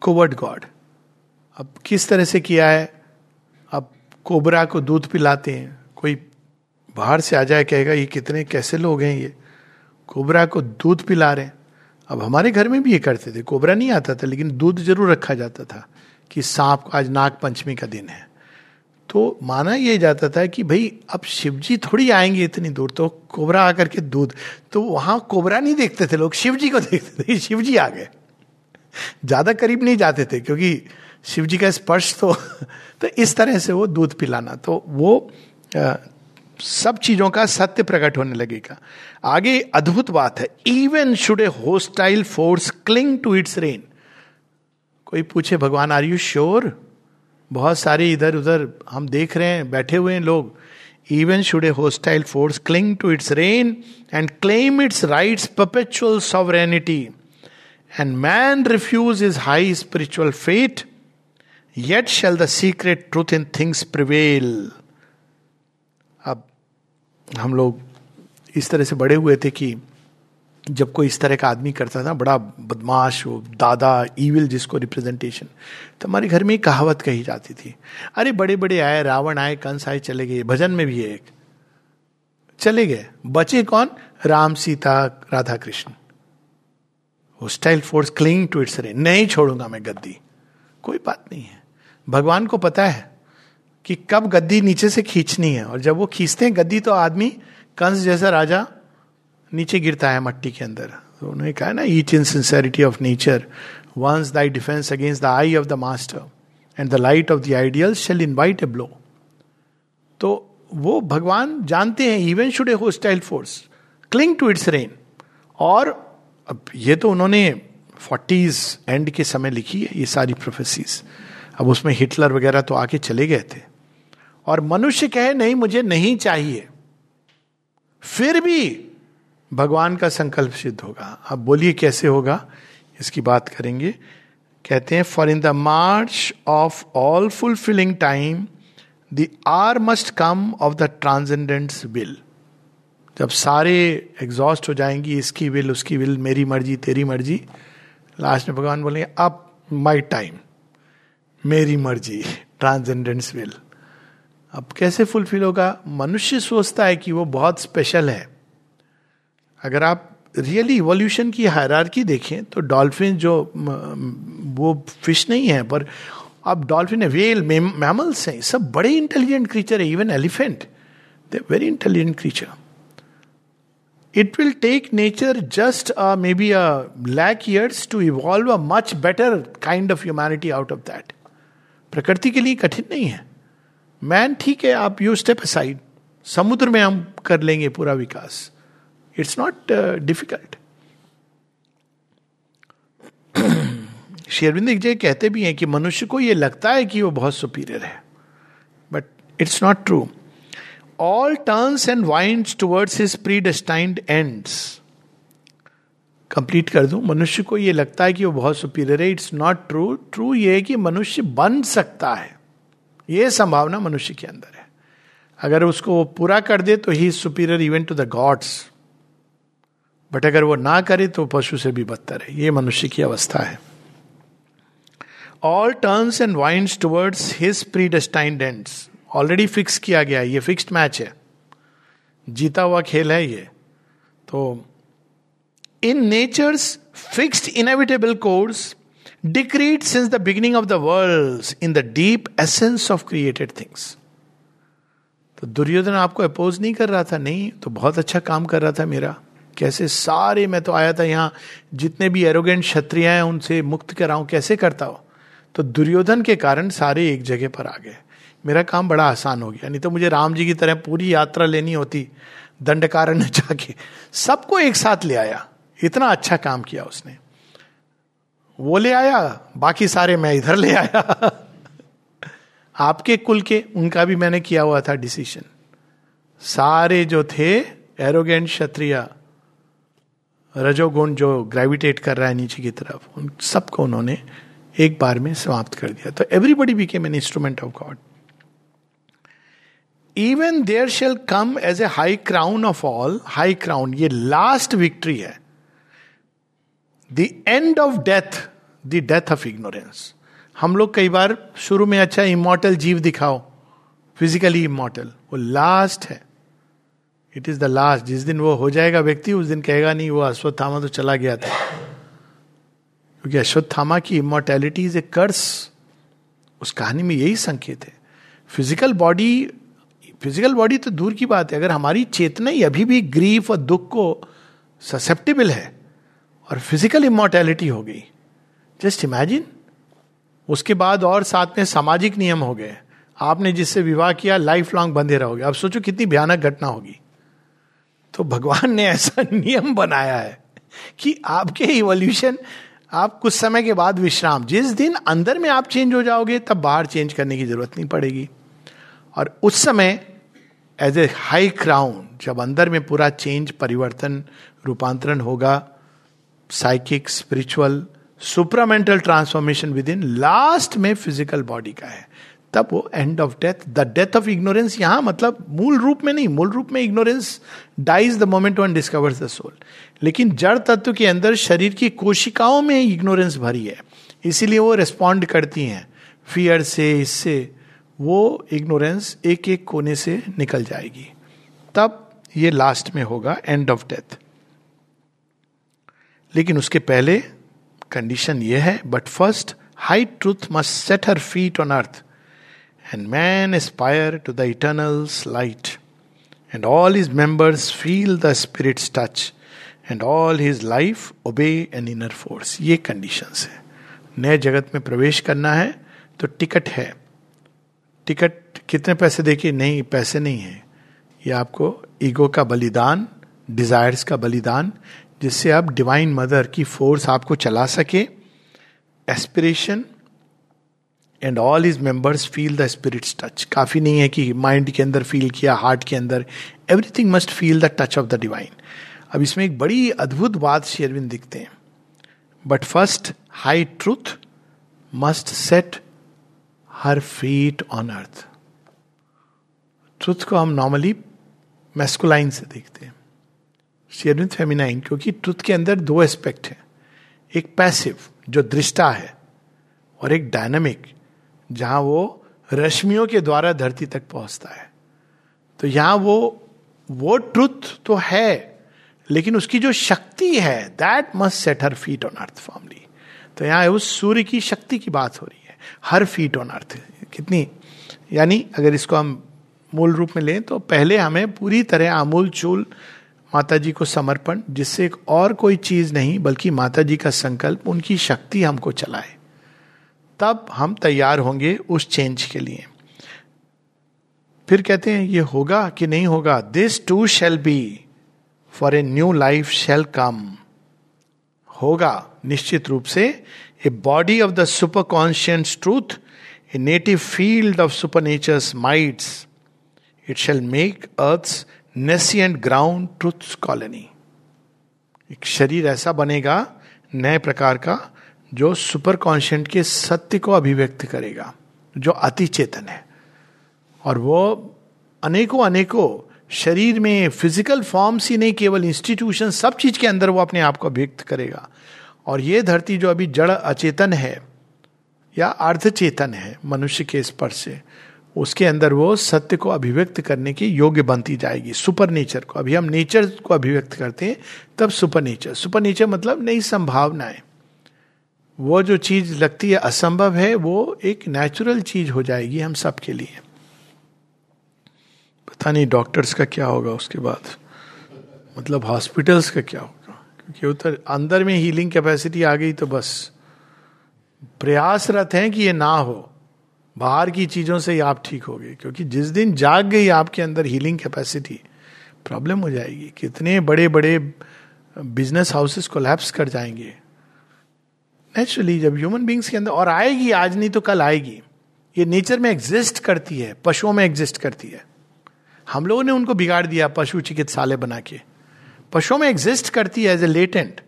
covert God अब किस तरह से किया है? अब कोबरा को दूध पिलाते हैं। कोई बाहर से आ जाए, कहेगा, ये कितने, कैसे लोग हैं ये? कोबरा को दूध पिला रहे हैं। अब हमारे घर में भी ये करते थे। कोबरा नहीं आता था, लेकिन दूध ज़रूर रखा जाता था कि सांप आज नाग पंचमी का दिन है। तो माना यह जाता था कि भाई अब शिवजी थोड़ी आएँगे इतनी दूर तो कोबरा आकर के दूध। तो वहाँ कोबरा नहीं देखते थे लोग शिवजी को देखते थे शिवजी आ गए। ज़्यादा करीब नहीं जाते थे क्योंकि शिवजी का स्पर्श तो तो इस तरह से वो दूध पिलाना। तो वो आ, सब चीज़ों का सत्य प्रकट होने लगेगा। आगे अद्भुत बात है। Even should a hostile force cling to its reign कोई पूछे भगवान आर यू श्योर बहुत सारे इधर उधर हम देख रहे हैं, बैठे हुए हैं लोग। Even should a hostile force cling to its reign and claim its rights perpetual sovereignty and man refuse is high spiritual fate yet shall the secret truth in things prevail अब हम लोग इस तरह से बड़े हुए थे कि जब कोई इस तरह का आदमी करता था बड़ा बदमाश हो दादा ईविल जिसको रिप्रेजेंटेशन तो हमारे घर में कहावत कही जाती थी, अरे बड़े बड़े आए, रावण आए, कंस आए, चले गए, भजन में भी है एक, चले गए, बचे कौन? Ram, Sita, Radha Krishna. Hostile force cling to its रे नहीं छोड़ूँगा मैं गद्दी, कोई बात नहीं है, भगवान को पता है कि कब गद्दी नीचे से खींचनी है, और जब वो खींचते हैं, गद्दी तो आदमी, कंस जैसा राजा नीचे गिरता है मट्टी के अंदर। तो उन्होंने कहा, ना each in sincerity of nature once thy defence against the eye of the master and the light of the ideal shall invite a blow तो वो भगवान जानते हैं even should a hostile force cling to its reign और अब ये तो उन्होंने फोर्टीज एंड के समय लिखी है, ये सारी प्रोफेसीज अब उसमें हिटलर वगैरह तो आके चले गए थे। और मनुष्य कहे, नहीं, मुझे नहीं चाहिए। फिर भी भगवान का संकल्प सिद्ध होगा। अब बोलिए कैसे होगा? इसकी बात करेंगे। कहते हैं for in the march of all fulfilling time the hour must come of the transcendent's will जब सारे एग्जॉस्ट हो जाएँगी, इसकी विल उसकी विल मेरी मर्ज़ी, तेरी मर्ज़ी। लास्ट में भगवान बोलेंगे अब माई टाइम मेरी मर्ज़ी ट्रांसजेंडेंस विल अब कैसे फुलफिल होगा? मनुष्य सोचता है कि वो बहुत स्पेशल है। अगर आप रियली इवोल्यूशन की हायरार्की देखें तो डॉल्फिन जो वो फ़िश नहीं है पर अब डॉल्फिन है वेल मैमल्स हैं सब बड़े इंटेलिजेंट क्रीचर है even elephant they very intelligent creature it will take nature just uh, maybe a lakh years to evolve a much better kind of humanity out of that. प्रकृति के लिए कठिन नहीं है। मैन ठीक है आप यू स्टेप असाइड समुद्र में हम कर लेंगे पूरा विकास। इट्स नॉट डिफ़िकल्ट शेरविंद जय कहते भी हैं कि मनुष्य को यह लगता है कि वो बहुत सुपीरियर है but it's not true all turns and winds towards his predestined ends. Complete कर दूँ मनुष्य को यह लगता है कि वो बहुत सुपीरियर है इट्स नॉट ट्रू ट्रू ये है कि मनुष्य बन सकता है ये संभावना मनुष्य के अंदर है अगर उसको वो पूरा कर दे तो ही superior even to the gods but अगर वो ना करे तो पशु से भी बदतर है। ये मनुष्य की अवस्था है। All turns and wind towards his predestined ends already fix किया गया है ये फिक्स्ड मैच है। जीता हुआ खेल है ये। तो in nature's fixed inevitable course decreed since the beginning of the world in the deep essence of created things तो दुर्योधन आपको अपोज नहीं कर रहा था, नहीं तो बहुत अच्छा काम कर रहा था मेरा। कैसे सारे, मैं तो आया था यहाँ, जितने भी एरोगेंट क्षत्रिय हैं, उनसे मुक्त कराऊं, कैसे करता हो? तो दुर्योधन के कारण सारे एक जगह पर आ गए। मेरा काम बड़ा आसान हो गया। नहीं तो मुझे राम जी की तरह पूरी यात्रा लेनी होती दंडकारण्य [LAUGHS] जाके। सबको एक साथ ले आया। इतना अच्छा काम किया उसने। वो ले आया, बाकी सारे मैं इधर ले आया। [LAUGHS] आपके कुल के, उनका भी मैंने किया हुआ था डिसीशन सारे जो थे एरोगेंट क्षत्रिय रजोगुण जो ग्रेविटेट कर रहा है नीचे की तरफ़, उन सबको उन्होंने एक बार में समाप्त कर दिया। तो everybody became an instrument of God even there shall come as a high crown of all high crown ये लास्ट विक्ट्री है। The end of death the death of ignorance हम लोग कई बार शुरू में अच्छा इमोटल जीव दिखाओ फिजिकली इमोटल वो लास्ट है। इट इज़ द लास्ट जिस दिन वो हो जाएगा व्यक्ति, उस दिन कहेगा, नहीं, वो अश्वत्थामा तो चला गया था. क्योंकि अश्वत्थामा की इमोर्टैलिटी इज़ ए कर्स उस कहानी में यही संकेत है। फ़िज़िकल बॉडी फ़िज़िकल बॉडी तो दूर की बात है। अगर हमारी चेतना ही अभी भी ग्रीफ और दुख को ससेप्टेबल है, और फ़िज़िकल इमोर्टैलिटी हो गई। जस्ट इमेजिन उसके बाद और साथ में सामाजिक नियम हो गए। आपने जिससे विवाह किया लाइफ लॉन्ग बंधे रहोगे। अब सोचो कितनी भयानक घटना होगी। तो भगवान ने ऐसा [LAUGHS] नियम बनाया है कि आपके इवोल्यूशन आप कुछ समय के बाद विश्राम, जिस दिन अंदर में आप चेंज हो जाओगे, तब बाहर चेंज करने की ज़रूरत नहीं पड़ेगी। और उस समय एज ए हाई क्राउन जब अंदर में पूरा चेंज परिवर्तन, रूपांतरण होगा psychic spiritual supramental transformation within last में फ़िज़िकल बॉडी का है। तब वो end of death the death of ignorance यहाँ मतलब मूल रूप में नहीं, मूल रूप में ignorance dies the moment one discover the soul लेकिन जड़ तत्व के अंदर शरीर की कोशिकाओं में इग्नोरेंस भरी है, इसीलिए वो रिस्पॉन्ड करती हैं। फियर से, इससे वो इग्नोरेंस एक एक कोने से निकल जाएगी। तब ये लास्ट में होगा एंड ऑफ़ डेथ लेकिन उसके पहले कंडीशन ये है but first high truth must set her feet on earth and man aspire to the eternal's light and all his members feel the spirit's touch and all his life obey an inner force ये condition है नए जगत में प्रवेश करना है तो ticket है। टिकट कितने पैसे देखिए? नहीं, पैसे नहीं है। ये आपको ईगो का बलिदान डिजायर्स का बलिदान, जिससे आप डिवाइन मदर की फोर्स आपको चला सके। Aspiration and all is members feel the spirit's touch काफ़ी नहीं है कि माइंड के अंदर फील किया हार्ट के अंदर. Everything must feel the touch of the divine अब इसमें एक बड़ी अद्भुत बात शेरविंद दिखते हैं. But first high truth must set her feet on earth truth को हम नॉर्मली मैस्कुलाइन से देखते हैं. शेरविंद फेमिनाइन क्योंकि ट्रुथ के अंदर दो एस्पेक्ट है. एक पैसिव जो दृष्टा है, और एक डायनामिक जहाँ वो रश्मियों के द्वारा धरती तक पहुँचता है। तो यहाँ वो वो ट्रुथ तो है, लेकिन उसकी जो शक्ति है that must set her feet on earth formally तो यहाँ उस सूर्य की शक्ति की बात हो रही है हर फीट ऑन अर्थ कितनी, यानी अगर इसको हम मूल रूप में लें तो पहले हमें पूरी तरह आमूल चूल माता जी को समर्पण, जिससे एक और कोई चीज़ नहीं, बल्कि माता जी का संकल्प, उनकी शक्ति हमको चलाए। तब हम तैयार होंगे उस चेंज के लिए। फिर कहते हैं, ये होगा कि नहीं होगा? This too shall be for a new life shall come होगा, निश्चित रूप से a body of the superconscient's truth a native field of supernature's mights it shall make earth nescient ground truth colony एक शरीर ऐसा बनेगा, नए प्रकार का जो सुपर कॉन्शियंट के सत्य को अभिव्यक्त करेगा, जो अति चेतन है। और वो अनेकों अनेकों शरीर में फ़िज़िकल फॉर्म्स ही नहीं, केवल इंस्टीट्यूशन सब चीज़ के अंदर वो अपने आप को अभिव्यक्त करेगा। और ये धरती जो अभी जड़ अचेतन है, या अर्ध चेतन है, मनुष्य के स्पर्श से, उसके अंदर वो सत्य को अभिव्यक्त करने के योग्य बनती जाएगी सुपर नेचर को। अभी हम नेचर को अभिव्यक्त करते हैं, तब सुपर नेचर सुपर नेचर मतलब नई संभावनाएँ। वो जो चीज़ लगती है असंभव है, वो एक नेचुरल चीज़ हो जाएगी हम सबके लिए। पता नहीं डॉक्टर्स का क्या होगा उसके बाद। मतलब हॉस्पिटल्स का क्या होगा? क्योंकि उधर अंदर में हीलिंग कैपेसिटी आ गई तो बस। प्रयासरत हैं कि ये ना हो। बाहर की चीज़ों से ही आप ठीक हो गए, क्योंकि जिस दिन जाग गई आपके अंदर हीलिंग कैपेसिटी प्रॉब्लम हो जाएगी। कितने बड़े बड़े बिज़नेस हाउसेस कोलैप्स कर जाएँगे। नेचुरली जब ह्यूमन बींग्स के अंदर, और आएगी, आज नहीं तो कल आएगी, ये नेचर में एग्जिस्ट करती है, पशुओं में एग्जिस्ट करती है। हम लोगों ने उनको बिगाड़ दिया, पशु चिकित्सालय बना के। पशुओं में एग्जिस्ट करती है एज ए लेटेंट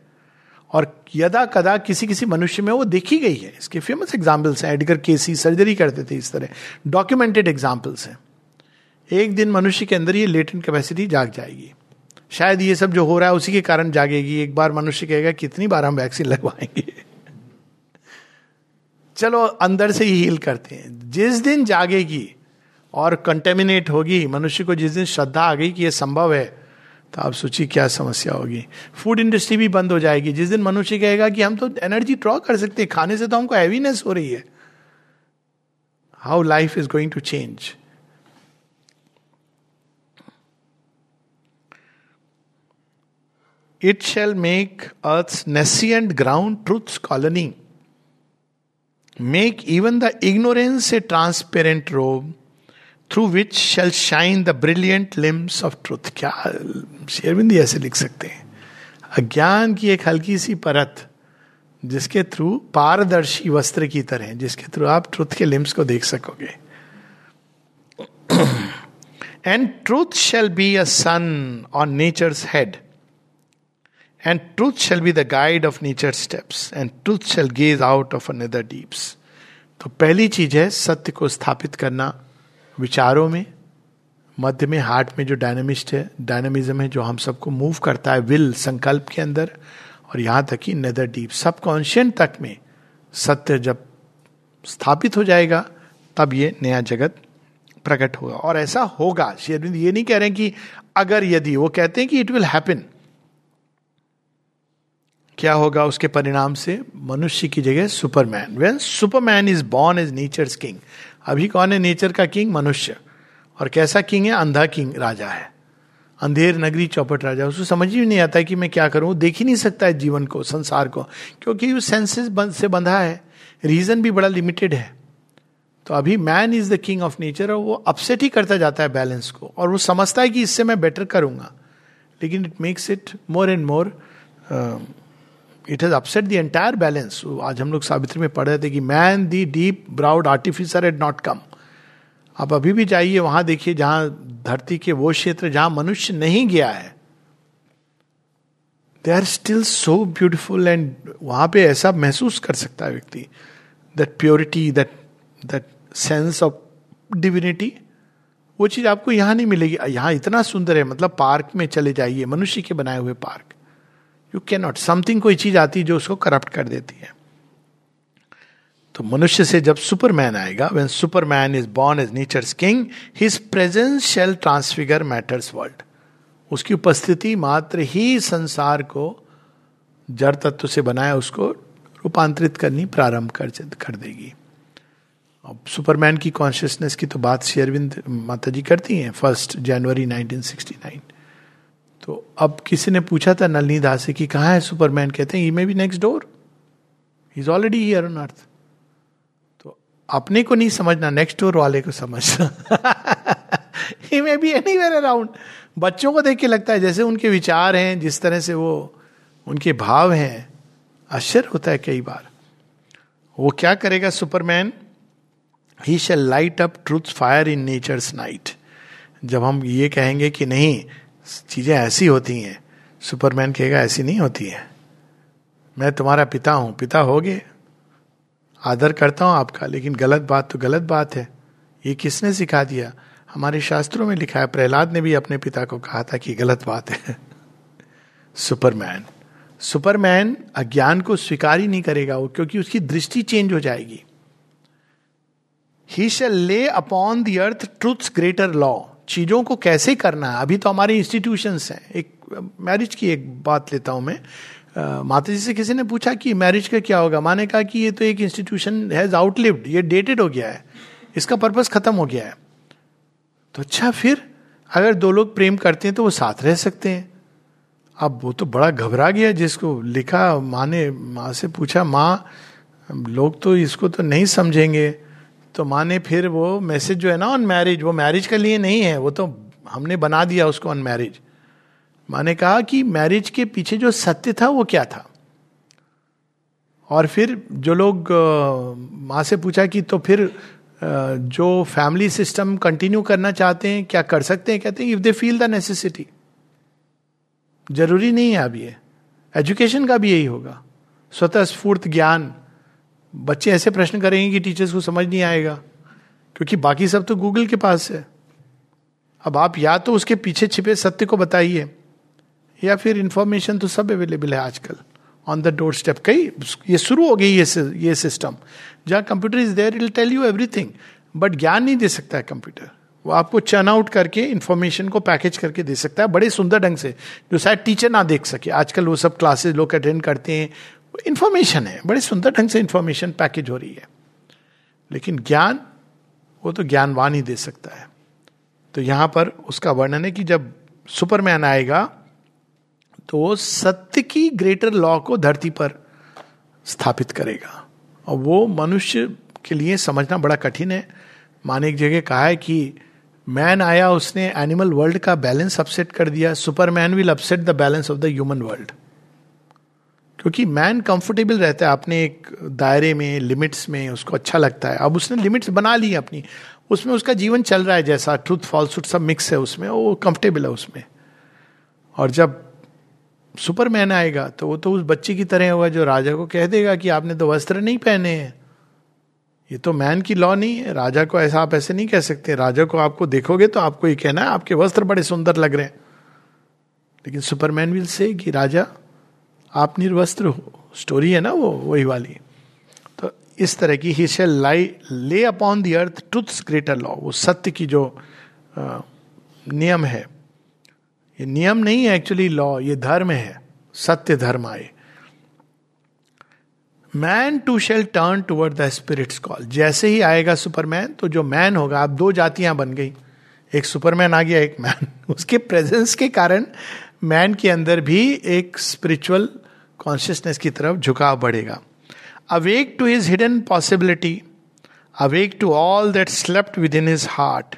और यदा कदा किसी किसी मनुष्य में वो देखी गई है। इसके फ़ेमस एग्जाम्पल्स हैं एडगर केसी सर्जरी करते थे इस तरह। डॉक्यूमेंटेड एग्जाम्पल्स हैं। एक दिन मनुष्य के अंदर ये लेटेंट कैपेसिटी जाग जाएगी। शायद ये सब जो हो रहा है, उसी के कारण जागेगी। एक बार मनुष्य कहेगा, कितनी बार हम वैक्सीन लगवाएँगे? चलो अंदर से ही हील करते हैं। जिस दिन जागेगी और कंटेमिनेट होगी, मनुष्य को जिस दिन श्रद्धा आ गई कि यह संभव है तो आप सोचिए क्या समस्या होगी। फ़ूड इंडस्ट्री भी बंद हो जाएगी। जिस दिन मनुष्य कहेगा कि हम तो एनर्जी ड्रॉ कर सकते हैं, खाने से तो हमको हैवीनेस हो रही है। How life is going to change it shall make earth nescient ground truth colony make even the ignorance a transparent robe through which shall shine the brilliant limbs of truth क्या शेरविंदी ऐसे लिख सकते हैं। अज्ञान की एक हल्की सी परत जिसके थ्रू पारदर्शी वस्त्र की तरह जिसके थ्रू आप ट्रुथ के लिम्स को देख सकोगे। And truth shall be a sun on nature's head and truth shall be the guide of nature steps and truth shall gaze out of another deeps तो पहली चीज़ है सत्य को स्थापित करना, विचारों में, मध्य में, हार्ट में जो डायनामिस्ट है, डायनामिज्म है जो हम सबको मूव करता है विल संकल्प के अंदर, और यहाँ तक कि नेदर डीप सबकॉन्शियंट तक में सत्य जब स्थापित हो जाएगा, तब ये नया जगत प्रकट होगा। और ऐसा होगा शेरविंद ये नहीं कह रहे कि अगर यदि, वो कहते हैं कि इट विल हैपन क्या होगा उसके परिणाम से? मनुष्य की जगह superman. When superman is born as nature king अभी कौन है नेचर का किंग मनुष्य। और कैसा किंग है? अंधा किंग राजा है। अंधेर नगरी चौपट राजा। उसको समझ ही नहीं आता कि मैं क्या करूँ? देख ही नहीं सकता है जीवन को, संसार को, क्योंकि वो सेंसेस से बंधा है। रीजन भी बड़ा लिमिटेड है। तो अभी man is the king of nature और वो अपसेट ही करता जाता है बैलेंस को। और वो समझता है कि इससे मैं बेटर करूँगा। लेकिन it makes it more and more it has upset the entire balance आज हम लोग सावित्री में पढ़ रहे थे कि man the deep browed artificer had not come आप अभी भी जाइए, वहाँ देखिए, जहाँ धरती के वो क्षेत्र, जहाँ मनुष्य नहीं गया है they are still so beautiful and वहाँ पे ऐसा महसूस कर सकता है व्यक्ति। That purity that that sense of divinity वो चीज़ आपको यहाँ नहीं मिलेगी। यहाँ इतना सुंदर है मतलब पार्क में चले जाइए, मनुष्य के बनाए हुए park. You can not something कोई चीज़ आती है जो उसको करप्ट कर देती है। तो मनुष्य से जब सुपरमैन आएगा when superman is born as nature's king his presence shall transfigure matter's world उसकी उपस्थिति मात्र ही संसार को जड़ तत्व से बनाया, उसको रूपांतरित करनी, प्रारंभ कर कर देगी। अब सुपरमैन की कॉन्शियसनेस की तो बात शेयरविंद माता जी करती हैं फ़र्स्ट जनवरी 1969 तो अब किसी ने पूछा था नलनी दास से कि, कहाँ है सुपरमैन? कहते हैं, ये may be next door is already here on earth तो अपने को नहीं समझना नेक्स्ट डोर वाले को समझना। He may be anywhere around बच्चों को देख के लगता है, जैसे उनके विचार हैं, जिस तरह से वो, उनके भाव हैं, आश्चर्य होता है कई बार। वो क्या करेगा superman? He shall light up truth fire in nature's night जब हम ये कहेंगे कि नहीं चीज़ें ऐसी होती हैं। सुपरमैन कहेगा, ऐसी नहीं होती है। मैं तुम्हारा पिता हूँ। पिता हो गए आदर करता हूँ आपका, लेकिन गलत बात तो गलत बात है। ये किसने सिखा दिया? हमारे शास्त्रों में लिखा है, प्रहलाद ने भी अपने पिता को कहा था कि गलत बात है। [LAUGHS] सुपरमैन। सुपरमैन अज्ञान को स्वीकार ही नहीं करेगा वो, क्योंकि उसकी दृष्टि चेंज हो जाएगी। He shall lay upon the earth greater law चीज़ों को कैसे करना है? अभी तो हमारे इंस्टीट्यूशन हैं। एक मैरिज की एक बात लेता हूँ मैं। माता जी से किसी ने पूछा कि मैरिज का क्या होगा? माने कहा कि ये तो एक इंस्टीट्यूशन हैज़ आउटलिव्ड ये डेटेड हो गया है। इसका पर्पज खत्म हो गया है। तो अच्छा फिर अगर दो लोग प्रेम करते हैं तो वो साथ रह सकते हैं। अब वो तो बड़ा घबरा गया जिसको लिखा, माँ ने, माँ से पूछा, माँ, लोग तो इसको तो नहीं समझेंगे। तो माँ ने फिर वो मैसेज जो है ना ऑन मैरिज वो मैरिज के लिए नहीं है, वो तो हमने बना दिया उसको ऑन मैरिज माँ ने कहा कि मैरिज के पीछे जो सत्य था वो क्या था? और फिर जो लोग माँ से पूछा कि तो फिर जो फैमिली सिस्टम कंटिन्यू करना चाहते हैं, क्या कर सकते हैं? कहते हैं if they feel the necessity ज़रूरी नहीं है अब ये। एजुकेशन का भी यही होगा। स्वतः स्फूर्त ज्ञान। बच्चे ऐसे प्रश्न करेंगे कि टीचर्स को समझ नहीं आएगा, क्योंकि बाकी सब तो गूगल के पास है। अब आप या तो उसके पीछे छिपे सत्य को बताइए, या फिर इंफॉर्मेशन तो सब अवेलेबल है आजकल। ऑन द डोर स्टेप कई, ये शुरू हो गई ये ये सिस्टम जहाँ computer is there it tell you everything but ज्ञान नहीं दे सकता है कंप्यूटर वो आपको चर्न आउट करके इन्फॉर्मेशन को पैकेज करके दे सकता है, बड़े सुंदर ढंग से, जो शायद टीचर ना देख सके। आजकल वो सब क्लासेस लोग अटेंड करते हैं इंफॉर्मेशन है, बड़े सुंदर ढंग से इंफॉर्मेशन पैकेज हो रही है। लेकिन ज्ञान, वो तो ज्ञानवान ही दे सकता है। तो यहाँ पर उसका वर्णन है कि जब सुपरमैन आएगा तो वो सत्य की ग्रेटर लॉ को धरती पर स्थापित करेगा। और वो मनुष्य के लिए समझना बड़ा कठिन है। माने एक जगह कहा है कि मैन आया, उसने एनिमल वर्ल्ड का बैलेंस अपसेट कर दिया। Superman will upset the balance of the human world क्योंकि मैन कंफर्टेबल रहता है अपने एक दायरे में लिमिट्स में, उसको अच्छा लगता है। अब उसने लिमिट्स बना ली अपनी। उसमें उसका जीवन चल रहा है जैसा ट्रूथ फॉल्सूट सब मिक्स है उसमें, वो कंफर्टेबल है उसमें। और जब सुपरमैन आएगा तो वो तो उस बच्चे की तरह होगा जो राजा को कह देगा कि आपने तो वस्त्र नहीं पहने हैं। ये तो मैन की लॉ नहीं है। राजा को ऐसा आप ऐसे नहीं कह सकते। राजा को आपको देखोगे तो आपको ये कहना है, आपके वस्त्र बड़े सुंदर लग रहे हैं। लेकिन सुपरमैन विल से कि, राजा आप निर्वस्त्र हो। स्टोरी है ना वो वही वाली। तो इस तरह की he shall lie lay upon the earth truths greater law वो सत्य की जो आ, नियम है। ये नियम नहीं है एक्चुअली लॉ ये धर्म है। सत्य धर्म आए। Man too shall turn toward the spirit's call जैसे ही आएगा सुपरमैन तो जो मैन होगा आप दो जातियाँ बन गई। एक सुपरमैन आ गया एक मैन उसके प्रेजेंस के कारण मैन के अंदर भी एक स्पिरिचुअल कॉन्शियसनेस की तरफ़ झुकाव बढ़ेगा awake to his hidden possibility awake to all that slept within his heart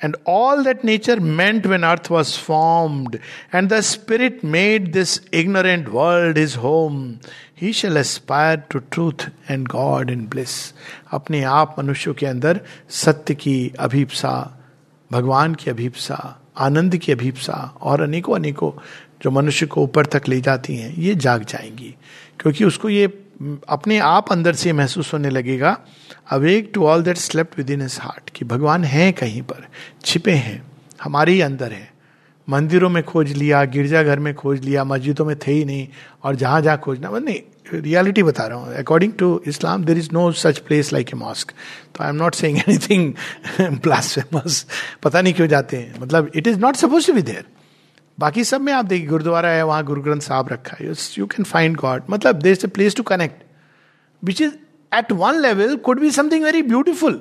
and all that nature meant when earth was formed, and the Spirit made this ignorant world his home, he shall aspire to truth and God in bliss. अपने आप मनुष्यों के अंदर सत्य की अभिप्सा भगवान की अभिप्सा आनंद की अभीपसा और अनेकों अनेकों जो मनुष्य को ऊपर तक ले जाती हैं, ये जाग जाएँगी। क्योंकि उसको ये अपने आप अंदर से महसूस होने लगेगा, awake to all that slept within his heart कि भगवान हैं कहीं पर, छिपे हैं, हमारे ही अंदर है। मंदिरों में खोज लिया, गिरजाघर में खोज लिया, मस्जिदों में थे ही नहीं और जहाँ जहाँ खोजना मतलब नहीं रियलिटी बता रहा हूँ। According to Islam there is no such place like a mosque तो I am not saying anything blasphemous पता नहीं क्यों जाते हैं। मतलब it is not suppose to be there बाकी सब में आप देखिए, गुरुद्वारा है, वहाँ गुरु ग्रंथ साहब रखा है। यू कैन फाइंड गॉड मतलब there is a place to connect which is at one level could be something very beautiful.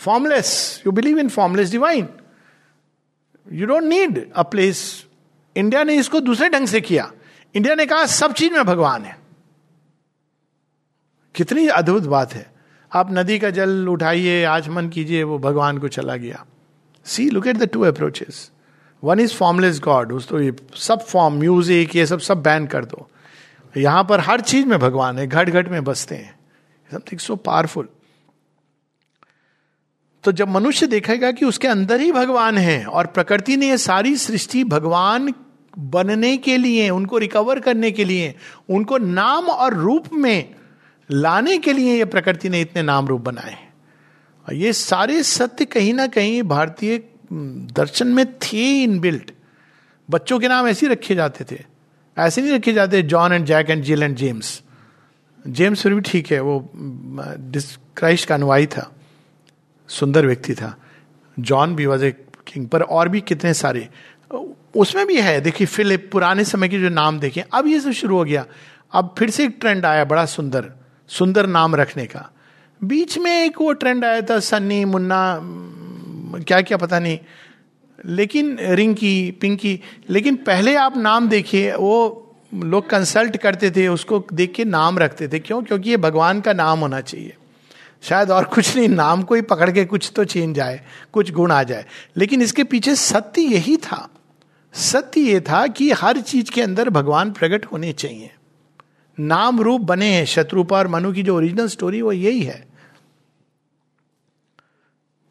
Formless. You believe in formless divine. You don't need a place. India ने इसको दूसरे ढंग से किया। India ने कहा, सब चीज़ में भगवान है। कितनी अद्भुत बात है। आप नदी का जल उठाइए, आचमन कीजिए, वो भगवान को चला गया। See look at the two approaches one is formless God उस तो ये सब फॉर्म म्यूज़िक ये सब सब बैन कर दो। यहाँ पर हर चीज़ में भगवान है घट घट में बसते हैं। समथिंग सो पावरफुल तो जब मनुष्य देखेगा कि उसके अंदर ही भगवान है और प्रकृति ने यह सारी सृष्टि भगवान बनने के लिए, उनको रिकवर करने के लिए, उनको नाम और रूप में लाने के लिए यह प्रकृति ने इतने नाम रूप बनाए और ये सारे सत्य कहीं ना कहीं भारतीय दर्शन में थे इन बिल्ट बच्चों के नाम ऐसे ही रखे जाते थे। ऐसे नहीं रखे जाते John and Jack and Jill and James James फिर भी ठीक है, वो क्राइस्ट का अनुवाई था, सुंदर व्यक्ति था। जॉन भी वॉज़ ए किंग पर और भी कितने सारे। उसमें भी है, देखिए फिलिप पुराने समय के जो नाम देखे, अब ये सब शुरू हो गया। अब फिर से एक ट्रेंड आया, बड़ा सुंदर। सुंदर नाम रखने का। बीच में एक वो ट्रेंड आया था सन्नी मुन्ना क्या क्या पता नहीं। लेकिन रिंकी पिंकी लेकिन पहले आप नाम देखिए, वो लोग कंसल्ट करते थे, उसको देख के नाम रखते थे। क्यों? क्योंकि ये भगवान का नाम होना चाहिए। शायद और कुछ नहीं, नाम को ही पकड़ के कुछ तो चेंज आए, कुछ गुण आ जाए। लेकिन इसके पीछे सत्य यही था। सत्य ये था कि हर चीज़ के अंदर भगवान प्रकट होने चाहिए। नाम रूप बने हैं, शत्रुपा और मनु की जो ओरिजिनल स्टोरी वो यही है।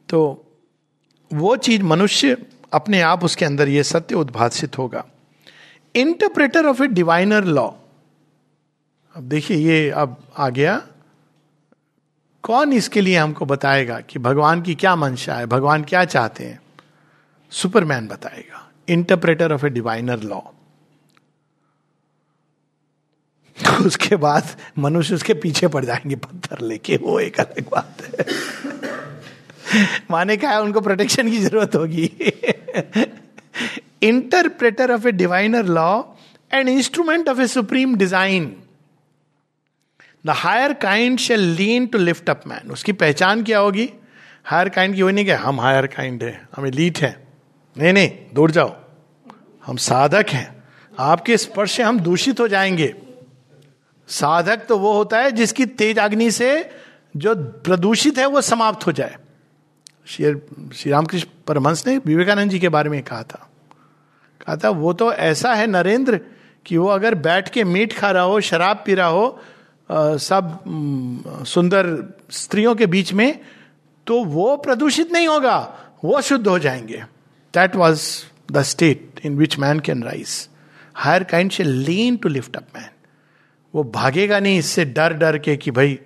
तो वो चीज़ मनुष्य अपने आप उसके अंदर ये सत्य उद्भाषित होगा। Interpreter of a diviner law अब देखिए, ये अब आ गया। कौन इसके लिए हमको बताएगा कि भगवान की क्या मंशा है, भगवान क्या चाहते हैं? सुपरमैन बताएगा। Interpreter of a diviner law [LAUGHS] उसके बाद मनुष्य उसके पीछे पड़ जाएँगे पत्थर लेके। वो एक अलग बात है। माने क्या है, उनको प्रोटेक्शन की ज़रूरत होगी। Interpreter of a diviner law and instrument of a supreme design the higher kind shall lean to lift up man उसकी पहचान क्या होगी? हायर काइंड की वो नहीं क्या? हम हायर काइंड है, हम लीट है। नहीं नहीं, दूर जाओ। हम साधक हैं। आपके स्पर्श से हम दूषित हो जाएँगे। साधक तो वो होता है जिसकी तेज अग्नि से जो प्रदूषित है वो समाप्त हो जाए। श्री रामकृष्ण परमंश ने विवेकानंद जी के बारे में कहा था। कहा था वो तो ऐसा है नरेंद्र कि वो अगर बैठ के मीट खा रहा हो शराब पी रहा हो आ, सब सुंदर स्त्रियों के बीच में तो वो प्रदूषित नहीं होगा वो शुद्ध हो जाएँगे। That was the state in which man can rise higher kind shall lean to lift up man वो भागेगा नहीं, इससे डर डर के कि भाई,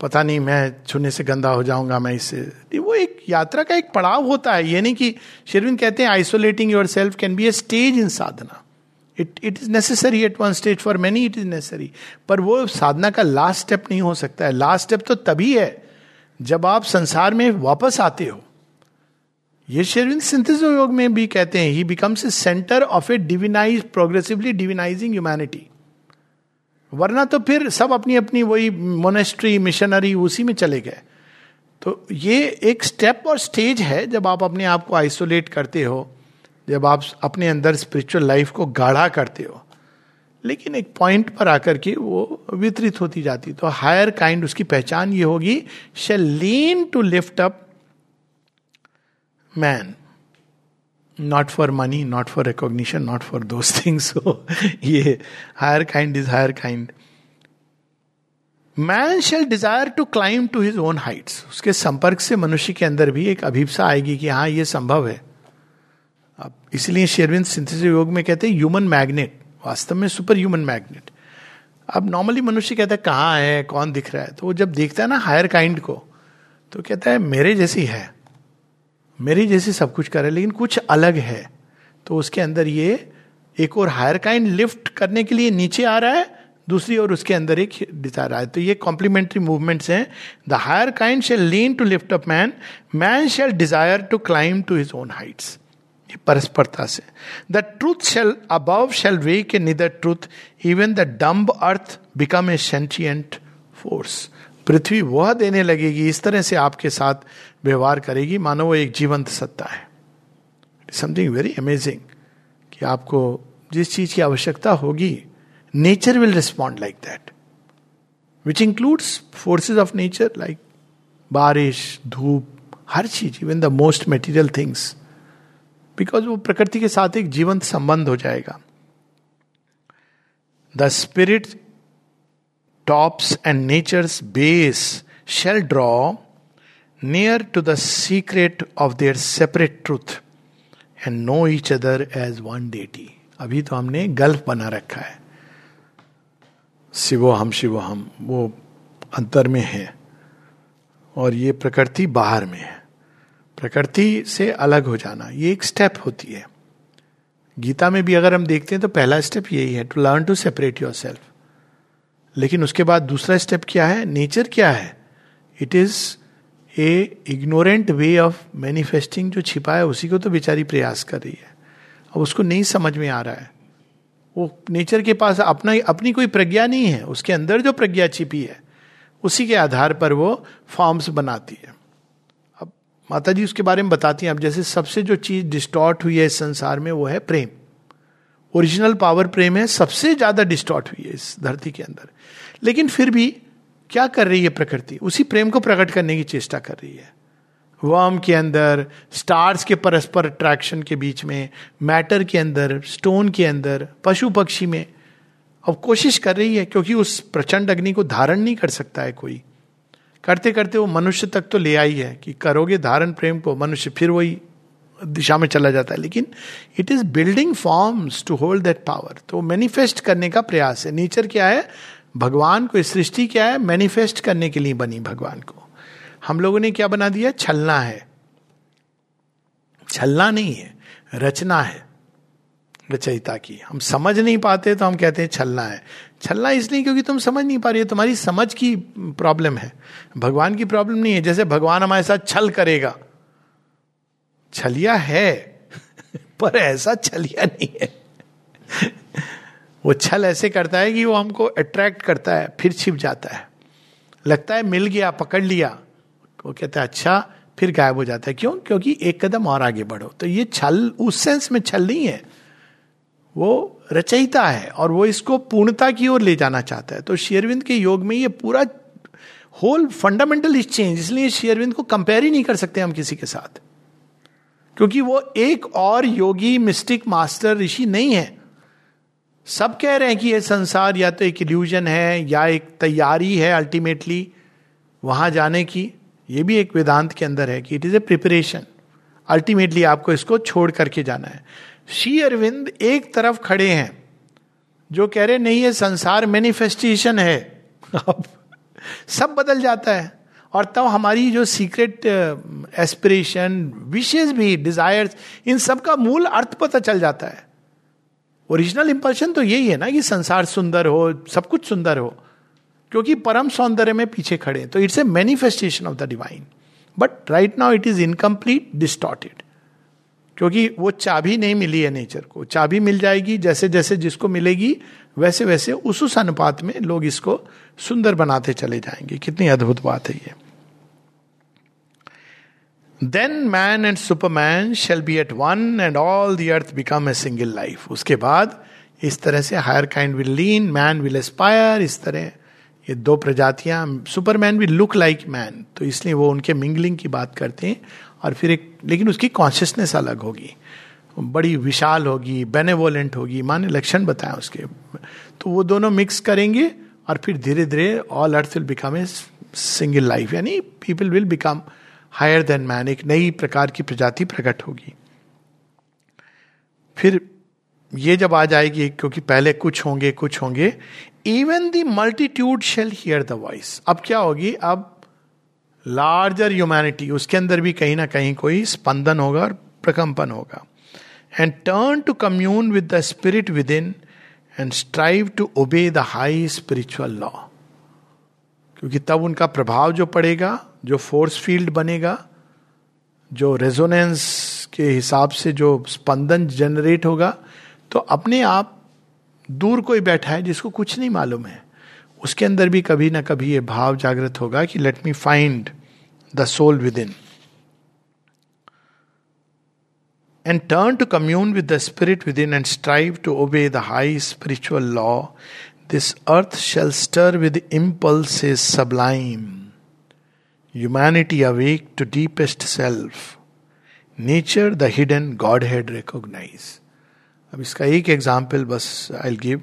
पता नहीं मैं छूने से गंदा हो जाऊँगा, मैं इससे। वो एक यात्रा का एक पड़ाव होता है। ये नहीं कि शेरविन कहते हैं isolating yourself can be a stage in sadhana. It it is necessary at one stage for many it is necessary पर वो साधना का लास्ट स्टेप नहीं हो सकता है। लास्ट स्टेप तो तभी है, जब आप संसार में वापस आते हो। ये शेरविन सिंथिस योग में भी कहते हैं he becomes a centre of a divinise progressively divinising humanity वरना तो फिर सब अपनी अपनी वही मोनेस्ट्री मिशनरी उसी में चले गए। तो ये एक स्टेप और स्टेज है जब आप अपने आप को आइसोलेट करते हो, जब आप अपने अंदर स्पिरिचुअल लाइफ को गाढ़ा करते हो। लेकिन एक पॉइंट पर आकर के वो वितरित होती जाती। तो हायर काइंड उसकी पहचान ये होगी shall lean to lift up man not for money not for recognition not for those things ये higher kind is higher kind man shall desire to climb to his own heights उसके संपर्क से मनुष्य के अंदर भी एक अभिप्सा आएगी कि हाँ ये संभव है अब इसलिए शेरविंद सिंथेसिस योग में कहते हैं ह्यूमन मैग्नेट वास्तव में सुपर ह्यूमन मैग्नेट अब नॉर्मली मनुष्य कहता है कहाँ है कौन दिख रहा है तो वो जब देखता है ना हायर काइंड को तो कहता है मेरे जैसी है मेरी जैसी सब कुछ करे लेकिन कुछ अलग है। तो उसके अंदर ये एक और हायर काइंड लिफ्ट करने के लिए नीचे आ रहा है, दूसरी ओर उसके अंदर एक डिज़ायर है। तो ये कॉम्प्लीमेंट्री मूवमेंट्स हैं। The higher kind shall lean to lift up man man shall desire to climb to his own heights ये परस्परता से। The truth shall above shall wake nether truth even the dumb earth become a sentient force पृथ्वी वह देने लगेगी, इस तरह से आपके साथ व्यवहार करेगी, मानो वो एक जीवंत सत्ता है। समथिंग वेरी अमेजिंग कि आपको जिस चीज़ की आवश्यकता होगी nature will respond like that which includes forces of nature like बारिश, धूप, हर चीज़ even the most material things because वो प्रकृति के साथ एक जीवंत संबंध हो जाएगा। The spirit tops and nature's base shall draw near to the secret of their separate truth and know each other as one deity अभी तो हमने गल्फ बना रखा है। शिवो हम शिवो हम वो अंतर में है और ये प्रकृति बाहर में है। प्रकृति से अलग हो जाना, ये एक स्टेप होती है। गीता में भी अगर हम देखते हैं तो पहला स्टेप यही है to learn to separate yourself लेकिन उसके बाद दूसरा स्टेप क्या है? नेचर क्या है? It is a ignorant way of manifesting जो छिपा है, उसी को तो बेचारी प्रयास कर रही है। अब उसको नहीं समझ में आ रहा है। वो नेचर के पास अपना अपनी कोई प्रज्ञा नहीं है। उसके अंदर जो प्रज्ञा छिपी है, उसी के आधार पर वो फॉर्म्स बनाती है। अब माता जी उसके बारे में बताती हैं। अब जैसे सबसे जो चीज़ डिस्टॉर्ट हुई है इस संसार में, वो है प्रेम। ओरिजिनल पावर प्रेम है, सबसे ज़्यादा डिस्टॉर्ट हुई है इस धरती के अंदर। लेकिन फिर भी क्या कर रही है प्रकृति? उसी प्रेम को प्रकट करने की चेष्टा कर रही है। वर्म के अंदर स्टार्स के परस्पर अट्रैक्शन के बीच में मैटर के अंदर स्टोन के अंदर पशु पक्षी में। अब कोशिश कर रही है क्योंकि उस प्रचंड अग्नि को धारण नहीं कर सकता है कोई। करते करते वो मनुष्य तक तो ले आई है कि करोगे धारण प्रेम को, मनुष्य फिर वही दिशा में चला जाता है। लेकिन it is building forms to hold that power तो मैनिफेस्ट करने का प्रयास है। नेचर क्या है? भगवान को सृष्टि क्या है? मैनिफेस्ट करने के लिए बनी भगवान को। हम लोगों ने क्या बना दिया? छलना है। छलना नहीं है, रचना है, रचयिता की। हम समझ नहीं पाते तो हम कहते हैं छलना है। छलना इसलिए क्योंकि तुम समझ नहीं पा रही हो, तुम्हारी समझ की प्रॉब्लम है। भगवान की प्रॉब्लम नहीं है, जैसे भगवान हमारे साथ छल करेगा। छलिया है, [LAUGHS] पर ऐसा छलिया नहीं है। वो छल ऐसे करता है कि वो हमको अट्रैक्ट करता है, फिर छिप जाता है। लगता है मिल गया, पकड़ लिया। वो कहता है अच्छा फिर गायब हो जाता है। क्यों? क्योंकि एक कदम और आगे बढ़ो। तो ये छल उस सेंस में छल नहीं है। वो रचयिता है और वो इसको पूर्णता की ओर ले जाना चाहता है। तो शेयरविंद के योग में ये पूरा होल फंडामेंटल इस चेंज इसलिए शेयरविंद को कंपेयर ही नहीं कर सकते हम किसी के साथ। क्योंकि वो एक और योगी मिस्टिक मास्टर ऋषि नहीं है। सब कह रहे हैं कि ये संसार या तो एक इल्यूजन है या एक तैयारी है अल्टीमेटली वहाँ जाने की। ये भी एक वेदांत के अंदर है कि it is a preparation ultimately आपको इसको छोड़ करके जाना है। श्री अरविंद एक तरफ़ खड़े हैं, जो कह रहे नहीं, ये संसार मैनिफेस्टेशन है। सब बदल जाता है। और तब तो हमारी जो सीक्रेट एस्पिरेशन विशेष भी डिजायर्स इन सब का मूल अर्थ पता चल जाता है। ओरिजिनल इंपल्शन तो यही है ना कि संसार सुंदर हो, सब कुछ सुंदर हो, क्योंकि परम सौंदर्य में पीछे खड़े तो it's a manifestation of the divine but right now it is incomplete distorted क्योंकि वो चाबी नहीं मिली है नेचर को। चाबी मिल जाएगी, जैसे जैसे जिसको मिलेगी, वैसे वैसे उस उस अनुपात में लोग इसको सुंदर बनाते चले जाएँगे। कितनी अद्भुत बात है ये। Then man and superman shall be at one and all the earth become a single life उसके बाद इस तरह से higher kind will lean man will aspire इस तरह ये दो प्रजातियाँ सुपरमैन भी लुक लाइक मैन तो इसलिए वो उनके मिंगलिंग की बात करते हैं और फिर एक, लेकिन उसकी कॉन्शियसनेस अलग होगी। बड़ी विशाल होगी बेनेवोलेंट होगी। माने लक्षण बताया उसके। तो वो दोनों मिक्स करेंगे और फिर धीरे धीरे all earth will become a single life यानी people will become higher than man एक नई प्रकार की प्रजाति प्रकट होगी। फिर ये जब आ जाएगी, क्योंकि पहले कुछ होंगे कुछ होंगे even the multitude shall hear the voice अब क्या होगी? अब लार्जर ह्यूमैनिटी उसके अंदर भी कहीं ना कहीं कोई स्पंदन होगा और प्रकंपन होगा। And turn to commune with the spirit within and strive to obey the high spiritual law क्योंकि तब उनका प्रभाव जो पड़ेगा जो फोर्स फ़ील्ड बनेगा, जो रेजोनेंस के हिसाब से जो स्पंदन जनरेट होगा तो अपने आप दूर कोई बैठा है जिसको कुछ नहीं मालूम है। उसके अंदर भी कभी ना कभी ये भाव जागृत होगा कि let me find the soul within and turn to commune with the spirit within and strive to obey the high spiritual law this earth shall stir with impulses sublime Humanity awake to deepest self. Nature the hidden Godhead recognize. अब इसका एक example बस I give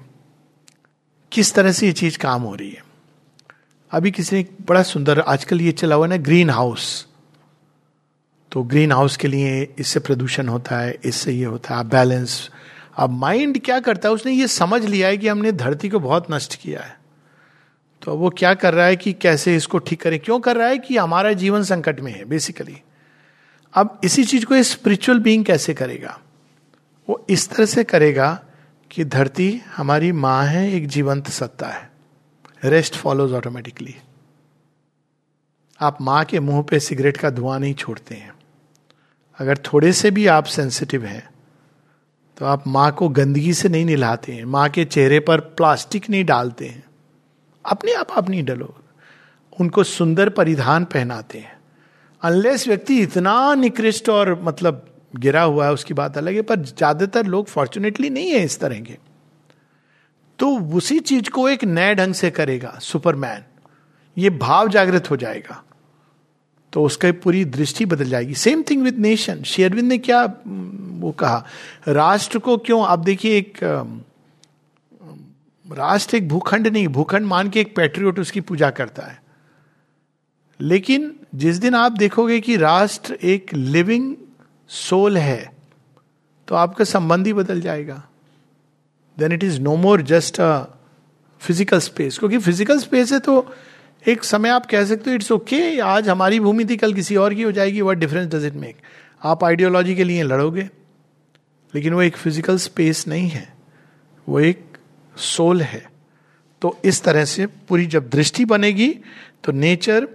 किस तरह से ये चीज़ काम हो रही है? अभी किसी ने बड़ा सुंदर, आजकल ये चला हुआ ना ग्रीन हाउस तो ग्रीन हाउस के लिए इससे प्रदूषण होता है, इससे ये होता है बैलेंस अब माइंड क्या करता है? उसने ये समझ लिया है कि हमने धरती को बहुत नष्ट किया है। तो वो क्या कर रहा है कि कैसे इसको ठीक करें? क्यों कर रहा है कि हमारा जीवन संकट में है बेसिकली अब इसी चीज़ को स्पिरिचुअल बीइंग कैसे करेगा? वो इस तरह से करेगा कि धरती हमारी माँ है, एक जीवंत सत्ता है। रेस्ट फॉलोज ऑटोमेटिकली आप माँ के मुँह पे सिगरेट का धुआँ नहीं छोड़ते हैं। अगर थोड़े से भी आप सेंसिटिव हैं तो आप माँ को गंदगी से नहीं निलाते हैं। माँ के चेहरे पर प्लास्टिक नहीं डालते हैं। अपने आप आप नहीं डलो। उनको सुंदर परिधान पहनाते हैं। अनलेस व्यक्ति इतना निकृष्ट और मतलब गिरा हुआ है, उसकी बात अलग है, पर ज़्यादातर लोग फॉर्चुनेटली नहीं है इस तरह के। तो उसी चीज़ को एक नए ढंग से करेगा सुपरमैन ये भाव जागृत हो जाएगा। तो उसका पूरी दृष्टि बदल जाएगी। सेम थिंग विद नेशन शेयरविंद ने क्या वो कहा, राष्ट्र को क्यों, आप देखिए एक राष्ट्र एक भूखंड नहीं, भूखंड मान के एक पैट्रियोट उसकी पूजा करता है। लेकिन जिस दिन आप देखोगे कि राष्ट्र एक लिविंग सोल है तो आपका संबंध ही बदल जाएगा। Then it is no more just a physical space क्योंकि फ़िज़िकल स्पेस है तो एक समय आप कह सकते हो इट्स ओके आज हमारी भूमि थी, कल किसी और की हो जाएगी। What difference does it make आप आइडियोलॉजी के लिए लड़ोगे, लेकिन वो एक फ़िज़िकल स्पेस नहीं है। वो एक सोल है। तो इस तरह से पूरी जब दृष्टि बनेगी तो nature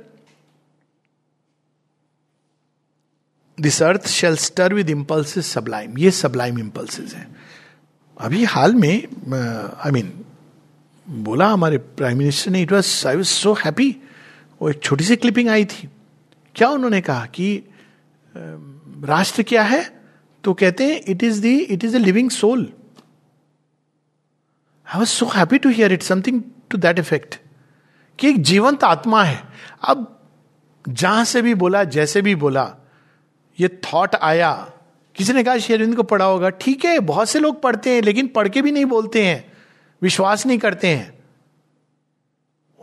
this earth shall stir with impulses sublime ये सबलाइम इम्पल्सिस है। अभी हाल में आई मीन बोला हमारे प्राइम मिनिस्टर ने it was I was so happy वो एक छोटी सी क्लिपिंग आई थी। क्या उन्होंने कहा कि राष्ट्र क्या है? तो कहते हैं it is the it is a living soul I was so happy to hear it something to that effect कि एक जीवंत आत्मा है। अब जहाँ से भी बोला, जैसे भी बोला, ये थॉट आया। किसी ने कहा शेरविंद को पढ़ा होगा। ठीक है, बहुत से लोग पढ़ते हैं, लेकिन पढ़ के भी नहीं बोलते हैं। विश्वास नहीं करते हैं।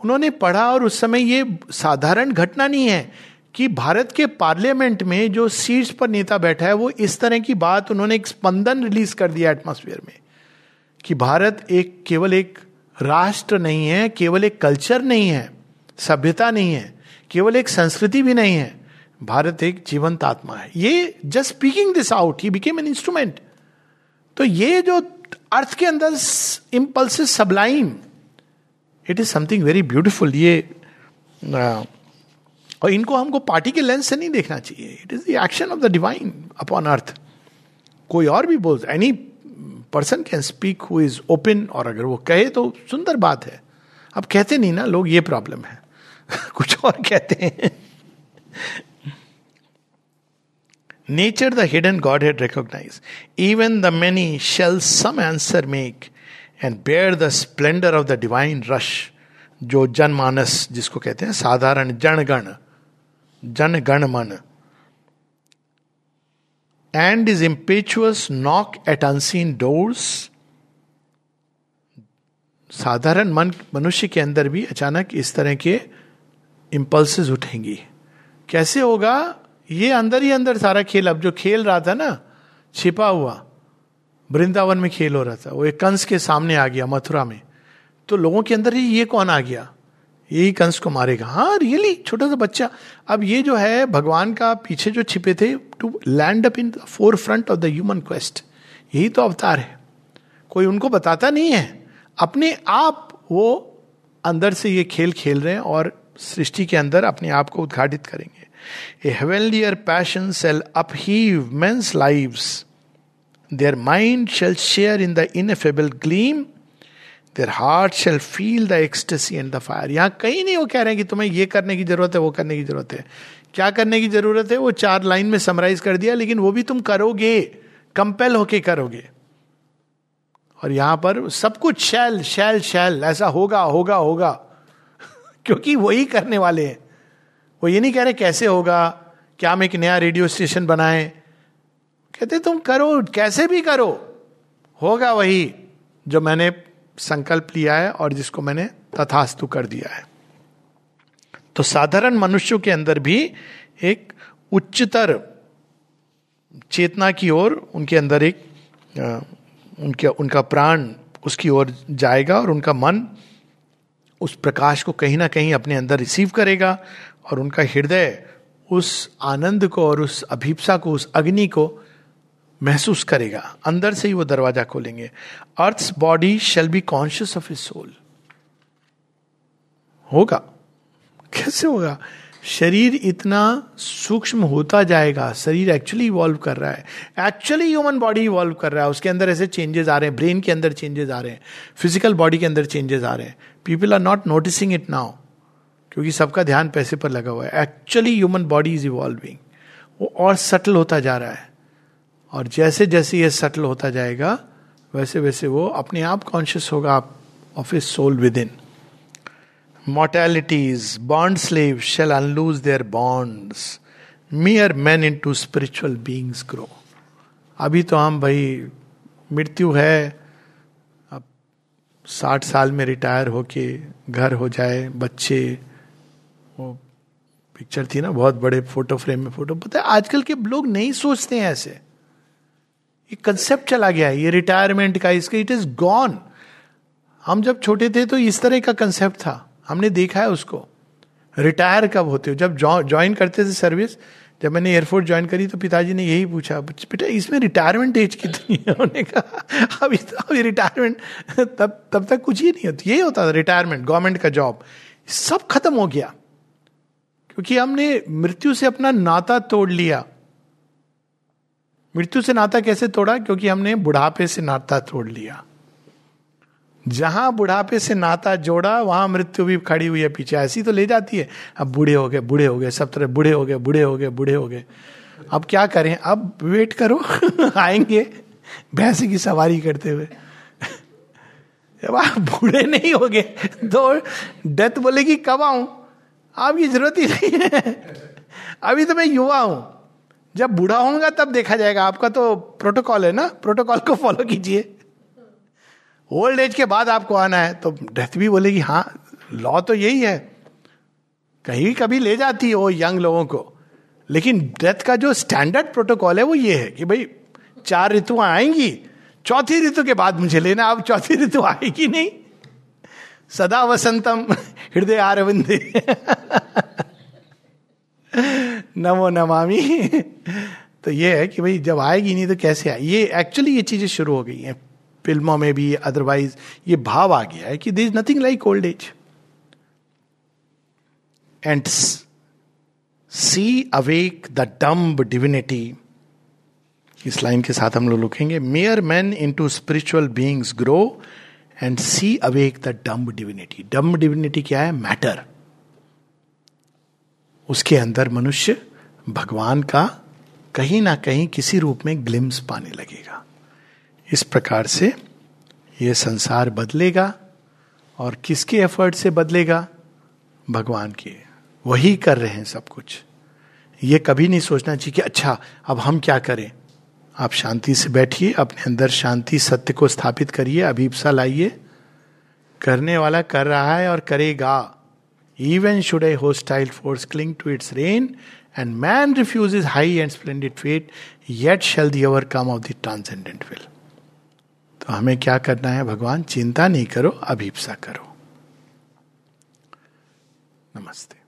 उन्होंने पढ़ा और उस समय ये साधारण घटना नहीं है कि भारत के पार्लियामेंट में जो सीट्स पर नेता बैठा है, वो इस तरह की बात उन्होंने एक स्पंदन रिलीज़ कर दिया एटमोस्फियर में। कि भारत एक, केवल एक राष्ट्र नहीं है, केवल एक कल्चर नहीं है, सभ्यता नहीं है, केवल एक संस्कृति भी नहीं है। भारत एक जीवंत आत्मा है। ये just speaking this out he became an instrument तो ये जो अर्थ के अंदर impulse sublime it is something very beautiful ये और इनको हमको पार्टी के लेंस से नहीं देखना चाहिए। It is the action of the divine upon earth कोई और भी बोल any person can speak who is open और अगर वो कहे तो सुंदर बात है। अब कहते नहीं ना, लोग ये प्रॉब्लम है। [LAUGHS] कुछ और कहते हैं। Nature the hidden godhead recognise even the many shall some answer make and bear the splendour of the divine rush जो जनमानस, जिसको कहते हैं, साधारण जनगण जनगण मन and its impetuous knock at unseen doors साधारण मन, मनुष्य के अंदर भी अचानक इस तरह के इंपल्सेस उठेंगी। कैसे होगा? ये अंदर ही अंदर सारा खेल, अब जो खेल रहा था ना, छिपा हुआ, वृंदावन में खेल हो रहा था, वो एक कंस के सामने आ गया, मथुरा में। तो लोगों के अंदर ही ये कौन आ गया? यही कंस को मारेगा। हाँ रियली छोटा सा बच्चा। अब ये जो है, भगवान का पीछे जो छिपे थे to land up in forefront of the human quest यही तो अवतार है। कोई उनको बताता नहीं है। अपने आप वो अंदर से ये खेल खेल रहे हैं और सृष्टि के अंदर अपने आप को उद्घाटित करेंगे। A passion shall upheave men's lives their mind shall share in the ineffable gleam their heart shall feel the ecstasy and the fire यहाँ कहीं नहीं वो कह रहे हैं कि तुम्हें ये करने की ज़रूरत है, वो करने की ज़रूरत है। क्या करने की ज़रूरत है? वो चार लाइन में समराइज कर दिया, लेकिन वो भी तुम करोगे। कंपेल होके करोगे। और यहाँ पर सब कुछ शैल शैल शैल ऐसा होगा होगा होगा। [LAUGHS] क्योंकि वही करने वाले हैं। वो ये नहीं कह रहे कैसे होगा क्या हम एक नया रेडियो स्टेशन बनाए। कहते तुम करो, कैसे भी करो। होगा वही, जो मैंने संकल्प लिया है और जिसको मैंने तथास्तु कर दिया है। तो साधारण मनुष्यों के अंदर भी एक उच्चतर चेतना की ओर उनके अंदर एक उनके, उनका प्राण उसकी ओर जाएगा और उनका मन उस प्रकाश को कहीं ना कहीं अपने अंदर रिसीव करेगा और उनका हृदय उस आनंद को और उस अभिप्सा को, उस अग्नि को महसूस करेगा, अंदर से ही वो दरवाज़ा खोलेंगे। Earth body shall be conscious of his soul होगा। कैसे होगा? शरीर इतना सूक्ष्म होता जाएगा, शरीर एक्चुअली इवॉल्व कर रहा है। एक्चुअली ह्यूमन बॉडी इवॉल्व कर रहा है, उसके अंदर ऐसे चेंजेस आ रहे हैं ब्रेन के अंदर चेंजेस आ रहे हैं फ़िज़िकल बॉडी के अंदर चेंजेस आ रहे हैं। People are not noticing it now क्योंकि सबका ध्यान पैसे पर लगा हुआ है। Actually human body is evolving वो और सटल होता जा रहा है। और जैसे जैसे ये सटल होता जाएगा वैसे वैसे वो अपने आप कॉन्शियस होगा आप of his soul within mortalities, bond slaves shall unloose their bonds. Mere men into spiritual beings grow. अभी तो हम भाई मृत्यु है अब साठ साल में रिटायर होके घर हो जाए बच्चे वो पिक्चर थी ना बहुत बड़े फ़ोटो फ्रेम में फ़ोटो पता है आजकल के लोग नहीं सोचते हैं ऐसे ये कंसेप्ट चला गया है, ये रिटायरमेंट का, इसका इट इज़ गॉन हम जब छोटे थे तो इस तरह का कंसेप्ट था। हमने देखा है उसको। रिटायर कब होते हो? जब ज्वाइन करते थे सर्विस जब मैंने एयरफोर्स ज्वाइन करी तो पिताजी ने यही पूछा, बेटा, इसमें रिटायरमेंट एज कितनी है? उन्होंने कहा, अभी तो अभी रिटायरमेंट तब तब तक कुछ ही नहीं होती, यही होता था रिटायरमेंट गवर्नमेंट का जॉब सब खत्म हो गया। क्योंकि हमने मृत्यु से अपना नाता तोड़ लिया। मृत्यु से नाता कैसे तोड़ा? क्योंकि हमने बुढ़ापे से नाता तोड़ लिया। जहाँ बुढ़ापे से नाता जोड़ा, वहाँ मृत्यु भी खड़ी हुई है पीछे। ऐसी तो ले जाती है। अब बूढ़े हो गए, बूढ़े हो गए, सब तरह बूढ़े हो गए, बूढ़े हो गए, बूढ़े हो गए। अब क्या करें? अब वेट करो। [LAUGHS] आएँगे भैंसे की सवारी करते हुए। जब आप बूढ़े नहीं हो गए तो डेथ बोलेगी, कब आऊँ? आपकी ज़रूरत ही नहीं है। अभी तो मैं युवा हूँ। जब बूढ़ा होगा तब देखा जाएगा। आपका तो प्रोटोकॉल है ना? प्रोटोकॉल को फॉलो कीजिए। ओल्ड एज के बाद आपको आना है तो डेथ भी बोलेगी हाँ लॉ तो यही है। कहीं कभी ले जाती है वो यंग लोगों को। लेकिन डेथ का जो स्टैंडर्ड प्रोटोकॉल है, वो ये है कि भाई, चार ऋतुआं आएँगी। चौथी ऋतु के बाद मुझे लेना, अब चौथी ऋतु आएगी नहीं। सदा वसंतम, [LAUGHS] हृदय आरविंदे [LAUGHS] [LAUGHS] नमो नमामि। [LAUGHS] तो ये है कि भाई, जब आएगी नहीं तो कैसे आए? ये एक्चुअली ये चीज़ें शुरू हो गई हैं। फ़िल्मों में भी अदरवाइज़ ये भाव आ गया है कि this nothing like old age and see awake the dumb divinity इस लाइन के साथ हम लोग लिखेंगे mere man into spiritual beings grow and see awake the dumb divinity dumb divinity क्या है? मैटर उसके अंदर मनुष्य भगवान का कहीं ना कहीं किसी रूप में ग्लिम्स पाने लगेगा। इस प्रकार से ये संसार बदलेगा और किसके एफर्ट से बदलेगा? भगवान के। वही कर रहे हैं सब कुछ। ये कभी नहीं सोचना चाहिए कि अच्छा अब हम क्या करें? आप शांति से बैठिए, अपने अंदर शांति सत्य को स्थापित करिए, अभीपसा लाइए। करने वाला कर रहा है और करेगा। Even should a hostile force cling to its reign and man refuse his high and fate, yet yet the come of the transcendent will तो हमें क्या करना है? भगवान चिंता नहीं करो अभीपसा करो। नमस्ते।